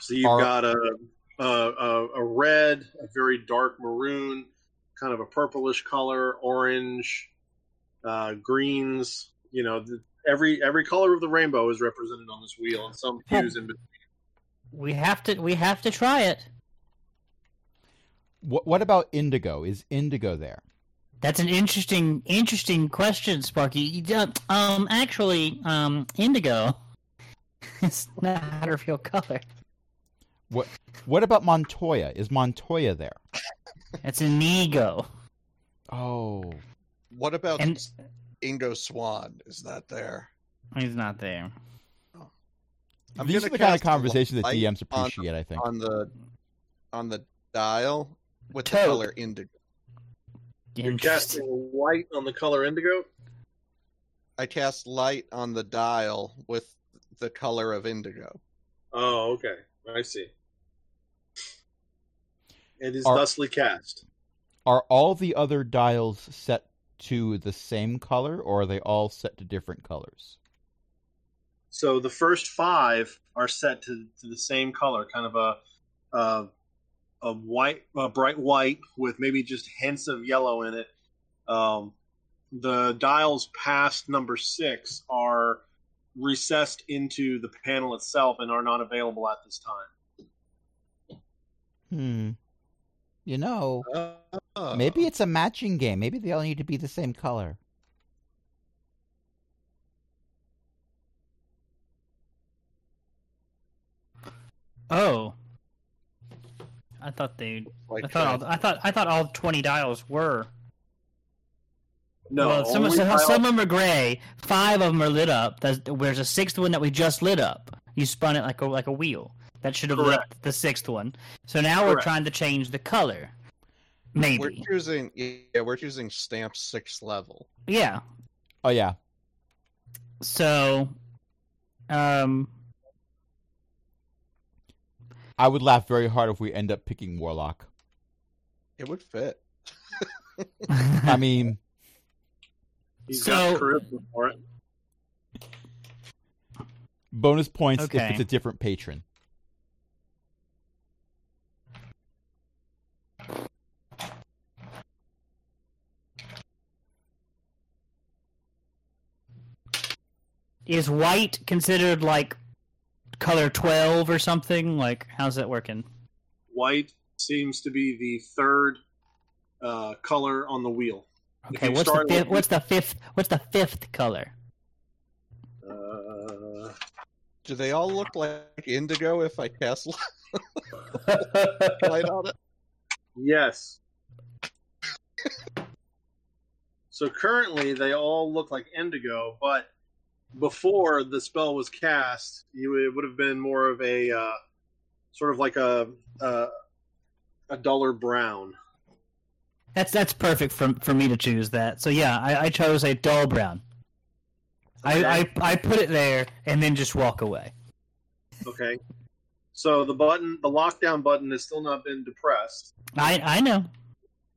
So you've Are- got a, a a a red, a very dark maroon, kind of a purplish color, orange, uh, greens. You know, the, every every color of the rainbow is represented on this wheel, and some hues in between. We have to. We have to try it. What, what about indigo? Is indigo there? That's an interesting, interesting question, Sparky. Um, actually, um, indigo is not a real color. What What about Montoya? Is Montoya there? It's an ego. Oh, What about And Ingo Swan? Is that there? he's not there. I'm these are the kind of conversations that light DMs on- appreciate. I think. on the on the dial with the Toad. color indigo. You're Interesting. casting light on the color indigo. I cast light on the dial with the color of indigo. Oh, okay. I see. It is Are- thusly cast. Are all the other dials set to the same color, or are they all set to different colors? So the first five are set to, to the same color, kind of a a, a white, a bright white with maybe just hints of yellow in it. Um, the dials past number six are recessed into the panel itself and are not available at this time. Hmm. You know, Uh, maybe it's a matching game. Maybe they all need to be the same color. Oh, I thought they. like I thought. All, I thought. I thought all twenty dials were. No, well, some, only some, dial- some of them are gray. Five of them are lit up. There's, there's a sixth one that we just lit up. You spun it like a like a wheel. That should have lit Correct. the sixth one. So now we're trying to change the color. Maybe. We're choosing yeah, we're choosing stamp sixth level. Yeah. Oh yeah. So, um, I would laugh very hard if we end up picking Warlock. It would fit. I mean, He's So- got charisma for it. bonus points if it's a different patron. is white considered like color twelve or something? Like, how's that working? White seems to be the third uh, color on the wheel. Okay, what's the start fifth? with- What's the fifth? What's the fifth color? Uh, Do they all look like indigo if I cast light on it? yes. so currently, they all look like indigo, but before the spell was cast, you it would have been more of a uh, sort of like a uh, a duller brown. That's that's perfect for for me to choose that. So yeah, I, I chose a dull brown. I, I I put it there and then just walk away. Okay. So the button, the lockdown button, has still not been depressed. I I know.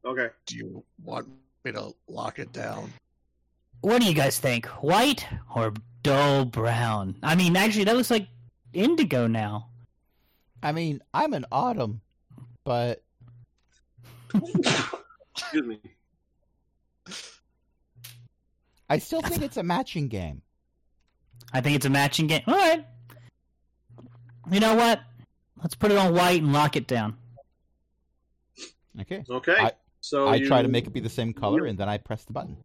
Okay. Do you want me to lock it down? What do you guys think? White or dull brown? I mean, actually, that looks like indigo now. I mean, I'm an autumn, but Excuse me. I still think it's a matching game. I think it's a matching game. All right. You know what? Let's put it on white and lock it down. Okay. Okay. I- so I you, try to make it be the same color, and then I press the button.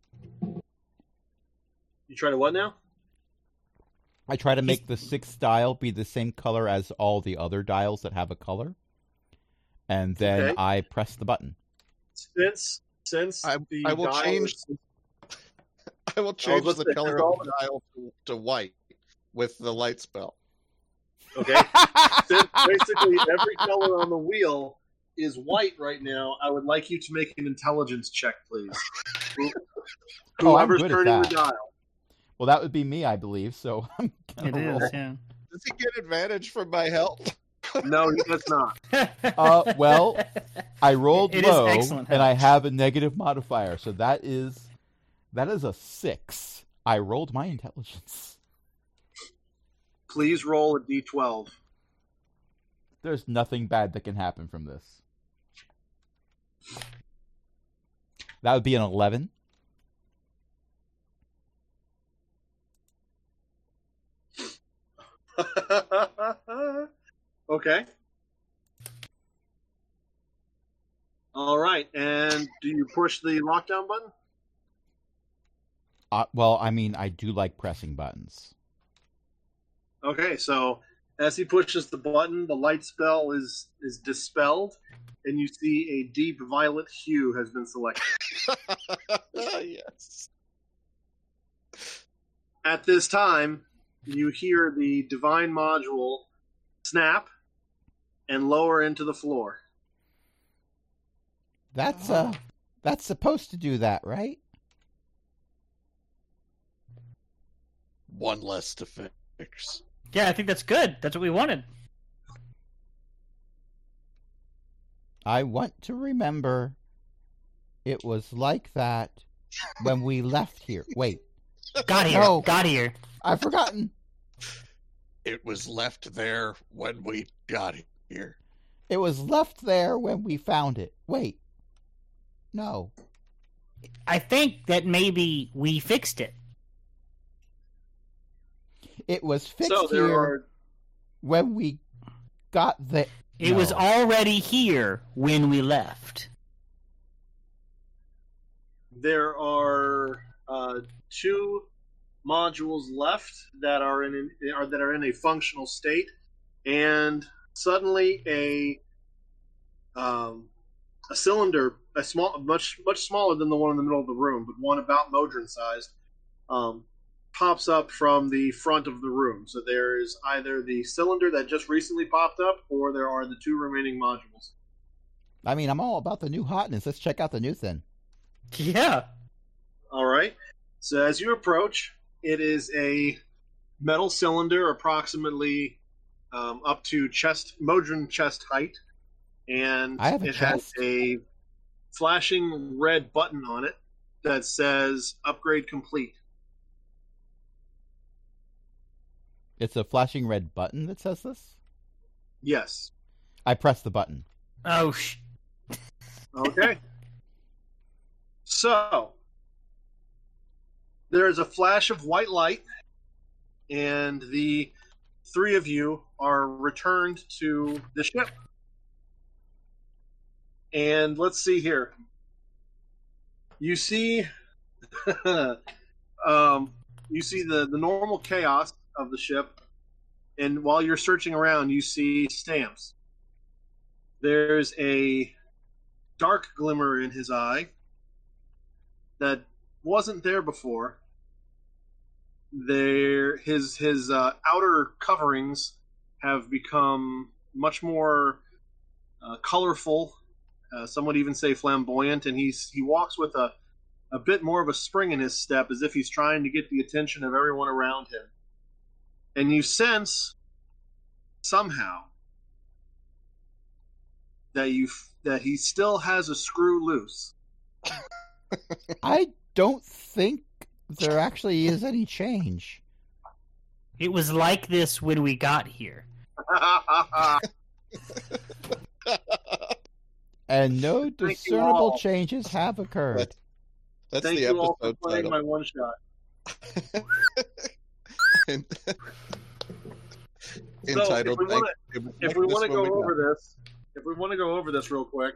You try to what now? I try to make the sixth dial be the same color as all the other dials that have a color, and then Okay. I press the button. Since since I- the I will dial change- is- I will change let's the color of the dial to, to white with the light spell. Okay. Since basically every color on the wheel is white right now, I would like you to make an intelligence check, please. Who- Oh, I'm Whoever's good at turning the dial. Well, that would be me, I believe. So I'm gonna It roll. is, yeah. Does he get advantage from my help? No, he does not. Uh, well, I rolled It is low, and I have a negative modifier, so that is that is a six. I rolled my intelligence. Please roll a d12. There's nothing bad that can happen from this. That would be an eleven. okay. All right, and do you push the lockdown button? Uh, well, I mean, I do like pressing buttons. Okay, so as he pushes the button, the light spell is is dispelled, and you see a deep violet hue has been selected. yes. At this time, you hear the divine module snap and lower into the floor. That's uh, that's supposed to do that, right? One less to fix. yeah, I think that's good. That's what we wanted. I want to remember it was like that when we left here. Wait, Got here. No. Got here. I've forgotten. It was left there when we got here. It was left there when we found it. Wait. No. I think that maybe we fixed it. It was fixed so there here are when we got the. It was already here when we left. there are uh, two modules left that are in are that are in a functional state, and suddenly a um, a cylinder, a small, much much smaller than the one in the middle of the room, but one about Modron sized, um, pops up from the front of the room. So there is either the cylinder that just recently popped up, or there are the two remaining modules. I mean, I'm all about the new hotness. Let's check out the new thing. Yeah. All right. So as you approach, it is a metal cylinder, approximately um, up to chest Modron chest height, and I have a it has a flashing red button on it that says "Upgrade complete." It's a flashing red button that says this. Yes. I press the button. Oh, sh- Okay. so there is a flash of white light, and the three of you are returned to the ship. And let's see here. You see, um, you see the the normal chaos of the ship, and while you're searching around, you see stamps. There's a dark glimmer in his eye that wasn't there before. There, his his uh, outer coverings have become much more uh, colorful. Uh, some would even say flamboyant, and he's he walks with a a bit more of a spring in his step, as if he's trying to get the attention of everyone around him. And you sense somehow that you that he still has a screw loose. I don't think there actually is any change. It was like this when we got here. And no discernible changes have occurred. That's Thank the you all for episode playing title. my one shot. And- So, entitled. if we wanna- Thank you. if we This want to one go we over this, if we want to go over this real quick,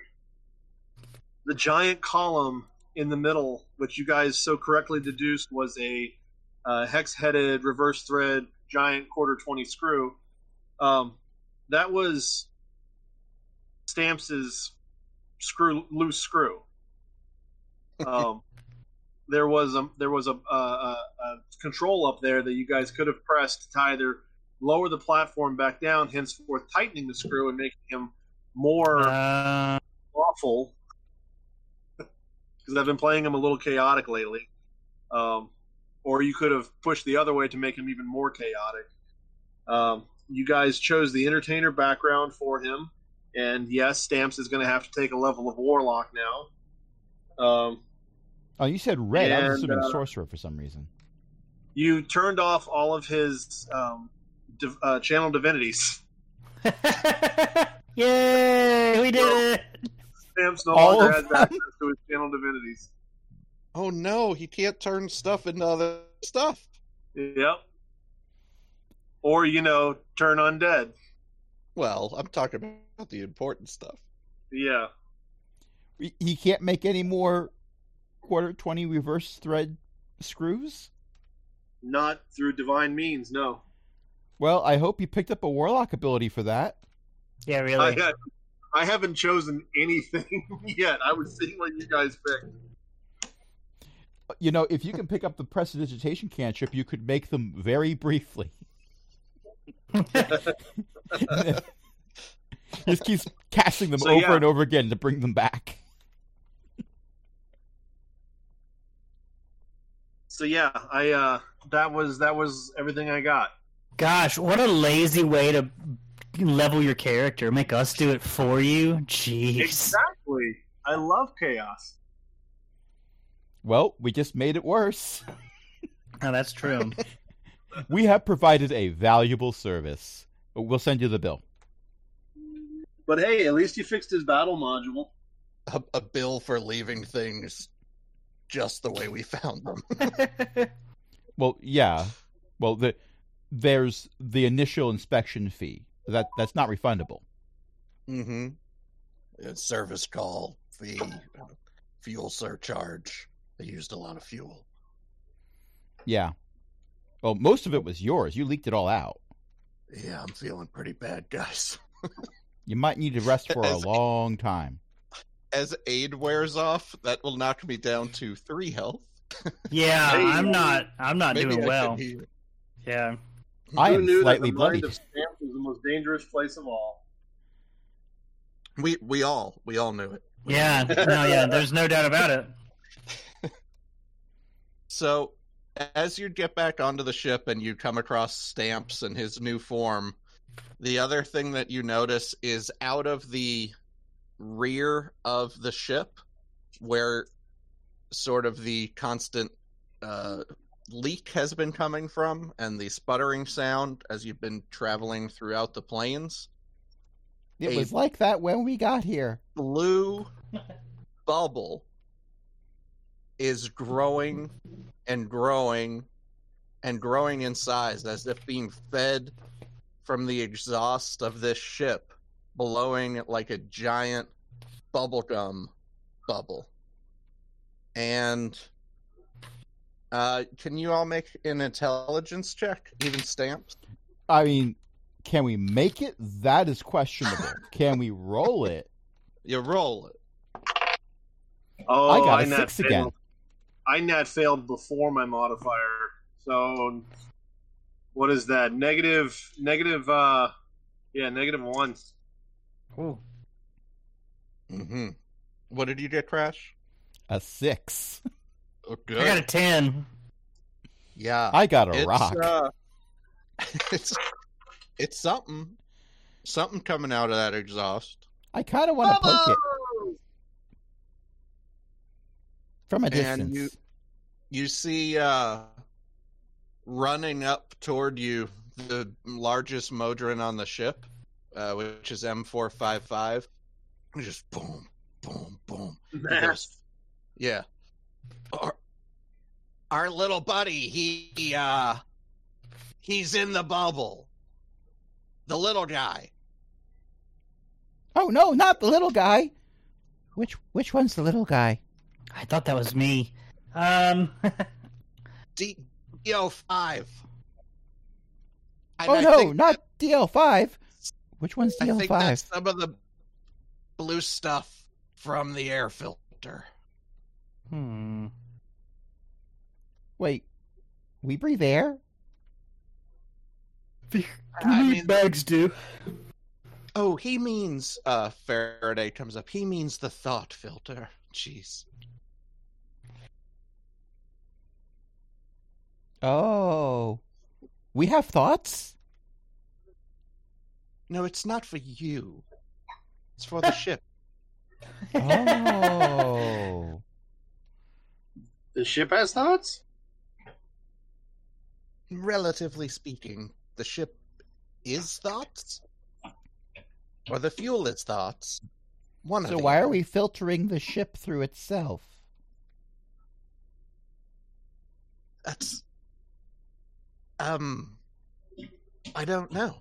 the giant column in the middle, which you guys so correctly deduced was a uh, hex-headed reverse thread giant quarter twenty screw, um, that was Stamps's screw loose screw. Um, there was a there was a, a, a, control up there that you guys could have pressed to either lower the platform back down, henceforth tightening the screw and making him more Uh, awful. Because I've been playing him a little chaotic lately. Um, or you could have pushed the other way to make him even more chaotic. Um, you guys chose the entertainer background for him, and yes, Stamps is going to have to take a level of warlock now. Um, Oh, you said red. I was assuming uh, sorcerer for some reason. you turned off all of his um, div- uh, channel divinities. Yay! We did it! Stamps no All longer of has them? access to his channel divinities. Oh no, he can't turn stuff into other stuff. Yep. Or you know, turn undead. Well, I'm talking about the important stuff. Yeah. He- He can't make any more quarter twenty reverse thread screws. Not through divine means, no. Well, I hope you picked up a warlock ability for that. Yeah, I, really. Had, I haven't chosen anything yet. I was seeing what you guys picked. You know, if you can pick up the prestidigitation cantrip, you could make them very briefly. Just keeps casting them So, over yeah. and over again to bring them back. So yeah, I uh that was that was everything I got. Gosh, what a lazy way to level your character. Make us do it for you. Jeez. Exactly. I love chaos. Well, we just made it worse. Oh, that's true. We have provided a valuable service. We'll send you the bill. But hey, at least you fixed his battle module. A, a bill for leaving things just the way we found them. Well, yeah. Well, the, there's the initial inspection fee. That that's not refundable. mm-hmm. It's service call fee, fuel surcharge. They used a lot of fuel. Yeah. Well, most of it was yours. You leaked it all out. Yeah, I'm feeling pretty bad, guys. You might need to rest for a long time. As aid wears off, that will knock me down to three health. yeah, I'm not. I'm not Maybe doing I well. could heal. Yeah. I Who am knew that slightly the mind bloody. of Stamps was the most dangerous place of all? We we all we all knew it. Yeah. No, yeah. There's no doubt about it. So, as you get back onto the ship and you come across Stamps in his new form, the other thing that you notice is out of the rear of the ship, where sort of the constant uh, leak has been coming from and the sputtering sound as you've been traveling throughout the plains, It was like that when we got here. blue bubble is growing and growing and growing in size as if being fed from the exhaust of this ship, blowing like a giant bubblegum bubble. And uh, can you all make an intelligence check, even stamps? I mean, can we make it? That is questionable. can we roll it? You roll it. Oh, I got a nat six failed. again. I nat failed before my modifier. So what is that? Negative negative uh yeah, negative one. Ooh. Mm-hmm. What did you get, Crash? A six. Oh, I got a ten. Yeah. I got a it's, rock. Uh, it's it's something. something coming out of that exhaust. I kind of want to poke it from a And distance. you- You see uh running up toward you the largest Modron on the ship, uh, which is M455. Just boom, boom, boom. He yeah. Our, our little buddy, he, he uh he's in the bubble. The little guy. Oh no, not the little guy. Which which one's the little guy? I thought that was me. Um, D DO5. And oh I no, not DL five. Which one's I DL think five? that's some of the blue stuff from the air filter. hmm. Wait, we breathe air? I mean- bags do. Oh, he means uh Faraday comes up. He means the thought filter. Jeez. Oh, we have thoughts. No, it's not for you. It's for the ship. Oh, The ship has thoughts? Relatively speaking, the ship is thoughts? Or the fuel is thoughts? One so the why are we filtering the ship through itself? That's um I don't know.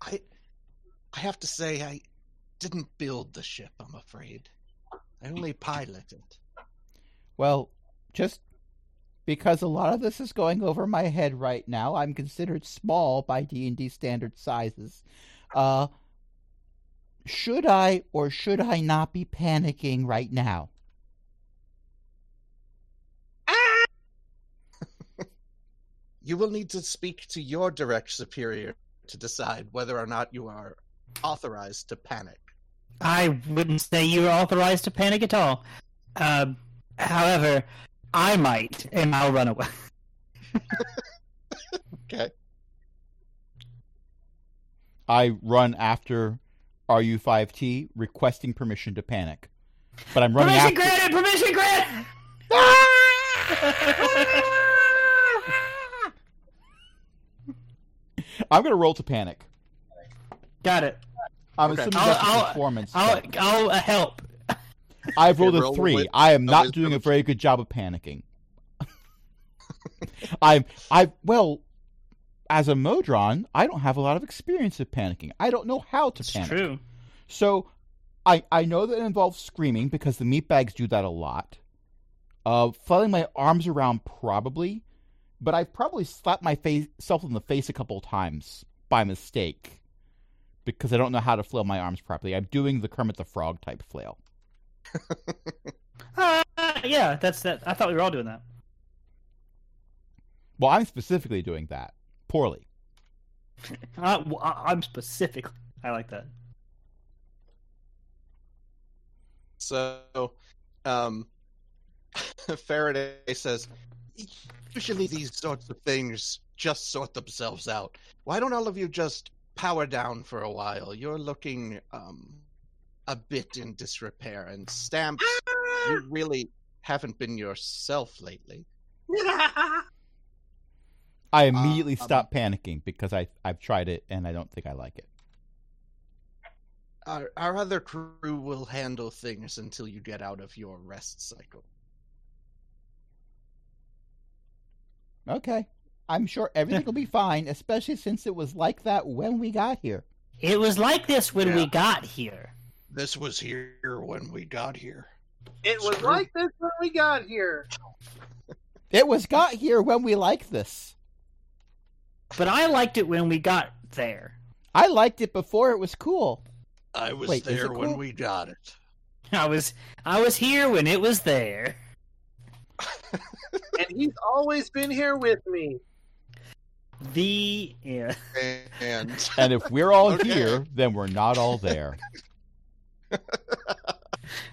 I I have to say I didn't build the ship, I'm afraid. I only piloted. Well, just because a lot of this is going over my head right now, I'm considered small by D&D standard sizes. Uh should I or should I not be panicking right now? You will need to speak to your direct superior to decide whether or not you are authorized to panic. I wouldn't say you're authorized to panic at all. Um, however, I might, and I'll run away. Okay. I run after RU5T requesting permission to panic. But I'm running permission after granted. Permission granted. I'm going to roll to panic. Got it. I'm Okay. assuming I'll- that's a I'll- performance. I'll. I'll uh, help. I've rolled a three. with- I am not doing a very good job of panicking. I'm I well, as a Modron, I don't have a lot of experience of panicking. I don't know how to It's panic. true. So I I know that it involves screaming because the meatbags do that a lot. Uh flailing my arms around probably, but I've probably slapped my face self in the face a couple of times by mistake. Because I don't know how to flail my arms properly. I'm doing the Kermit the Frog type flail. Uh, yeah, that's that. I thought we were all doing that. Well, I'm specifically doing that poorly. Uh, w- I- I'm specific. I like that. So, um, Faraday says, usually these sorts of things just sort themselves out. Why don't all of you just power down for a while? You're looking, um, a bit in disrepair, and Stamps, you really haven't been yourself lately. I immediately um, stop panicking because I I've tried it and I don't think I like it. Our, our other crew will handle things until you get out of your rest cycle. Okay. I'm sure everything will be fine, especially since it was like that when we got here. It was like this when we got here. This was here when we got here. It was like this when we got here. It was got here when we liked this. But I liked it when we got there. I liked it before it was cool. I was Wait, there when cool? we got it. I was I was here when it was there. And he's always been here with me. The yeah. And And if we're all Okay. here, then we're not all there.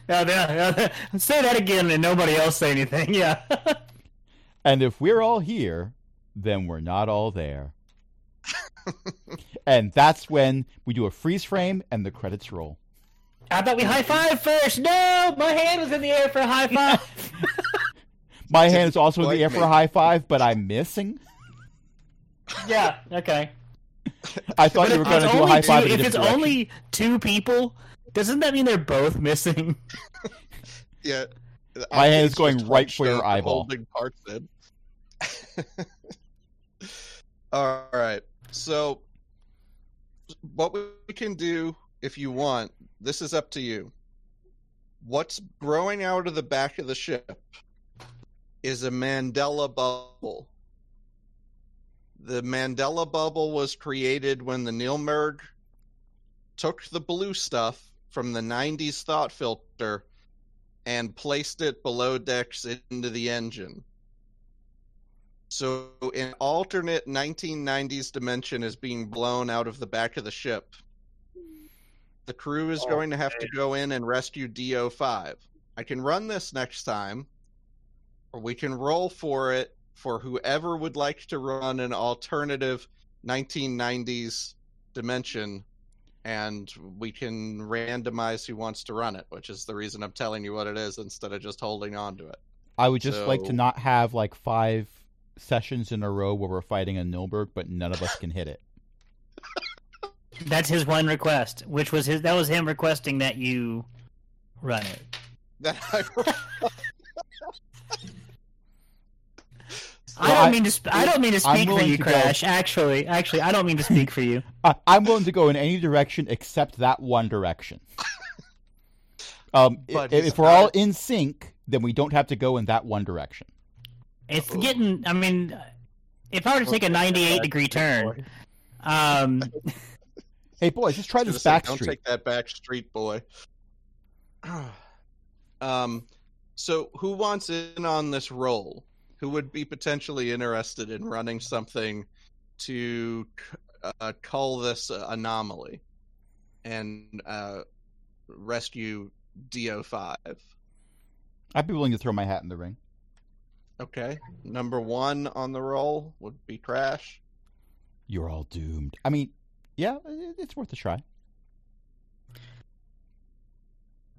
No, no, no, say that again and nobody else say anything. Yeah. And if we're all here, then we're not all there. and that's when we do a freeze frame and the credits roll. I thought we high five first. No, my hand was in the air for a high five. My hand is also in the air for a high five, but I'm missing. yeah. Okay. I thought But you were if going to it's do a high five. two- in if it's only two people, doesn't that mean they're both missing? Yeah. My hand is It's going right for your over, eyeball. Holding parts in. All right. So, what we can do, if you want, this is up to you. What's growing out of the back of the ship is a Mandela bubble. The Mandela bubble was created when the Nilmerg took the blue stuff from the 90s thought filter and placed it below decks into the engine. So, an alternate 1990s dimension is being blown out of the back of the ship. The crew is Oh, going to have to go in and rescue DO5. I can run this next time, or we can roll for it for whoever would like to run an alternative 1990s dimension and we can randomize who wants to run it, which is the reason I'm telling you what it is instead of just holding on to it. I would just like to not have like five sessions in a row where we're fighting a Nilmerg, but none of us can hit it. That's his one request, which was his. That was him requesting that you run it. That I I don't I- mean to. Sp- I don't mean to speak for you, to go- Crash. Actually, actually, I don't mean to speak for you. I, I'm willing to go in any direction except that one direction. Um, i- But if, we're all in sync, then we don't have to go in that one direction. It's getting. I mean, if I were to take a 98 degree turn, um, Hey, boys, just try Gonna this say, back Don't take that back street, boy. um, so who wants in on this role? Who would be potentially interested in running something to uh, cull this uh, anomaly and uh, rescue Do5? I'd be willing to throw my hat in the ring. Okay, number one on the roll would be Crash. You're all doomed. I mean, yeah, it's worth a try.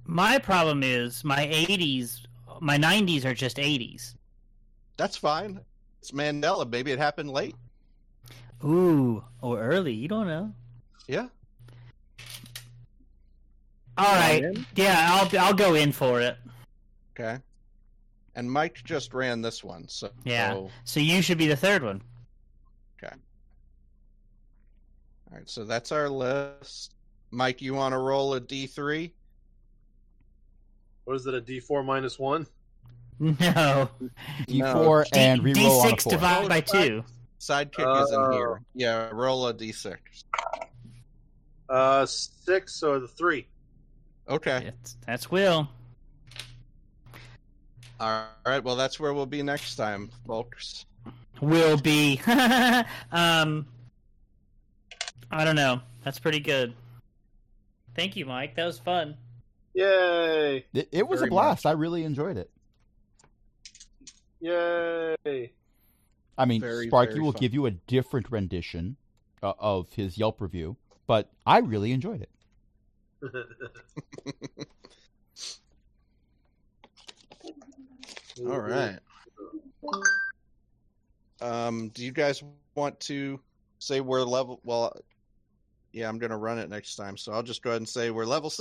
my problem is my 80s, my 90s are just 80s. That's fine. It's Mandela. Maybe it happened late. Ooh, or early. You don't know. Yeah. All right. Yeah, I'll I'll go in for it. Okay. And Mike just ran this one, so Yeah. So you should be the third one. Okay. All right, so that's our list. Mike, you want to roll a D three? What is it? A D four minus one? No. D4 D- and reroll on a D6 four. divided by two. Sidekick is in Oh. here. Yeah, roll a D six. Uh, six or the three? Okay. It's, that's Will. All right. Well, that's where we'll be next time, folks. We'll be. um. I don't know. That's pretty good. Thank you, Mike. That was fun. Yay! It, it was Very a blast. I really enjoyed it. Yay! I mean, Very, Sparky very will fun. give you a different rendition uh, of his Yelp review, but I really enjoyed it. All right. Um, do you guys want to say we're level? Well, yeah, I'm gonna run it next time, so I'll just go ahead and say we're level six.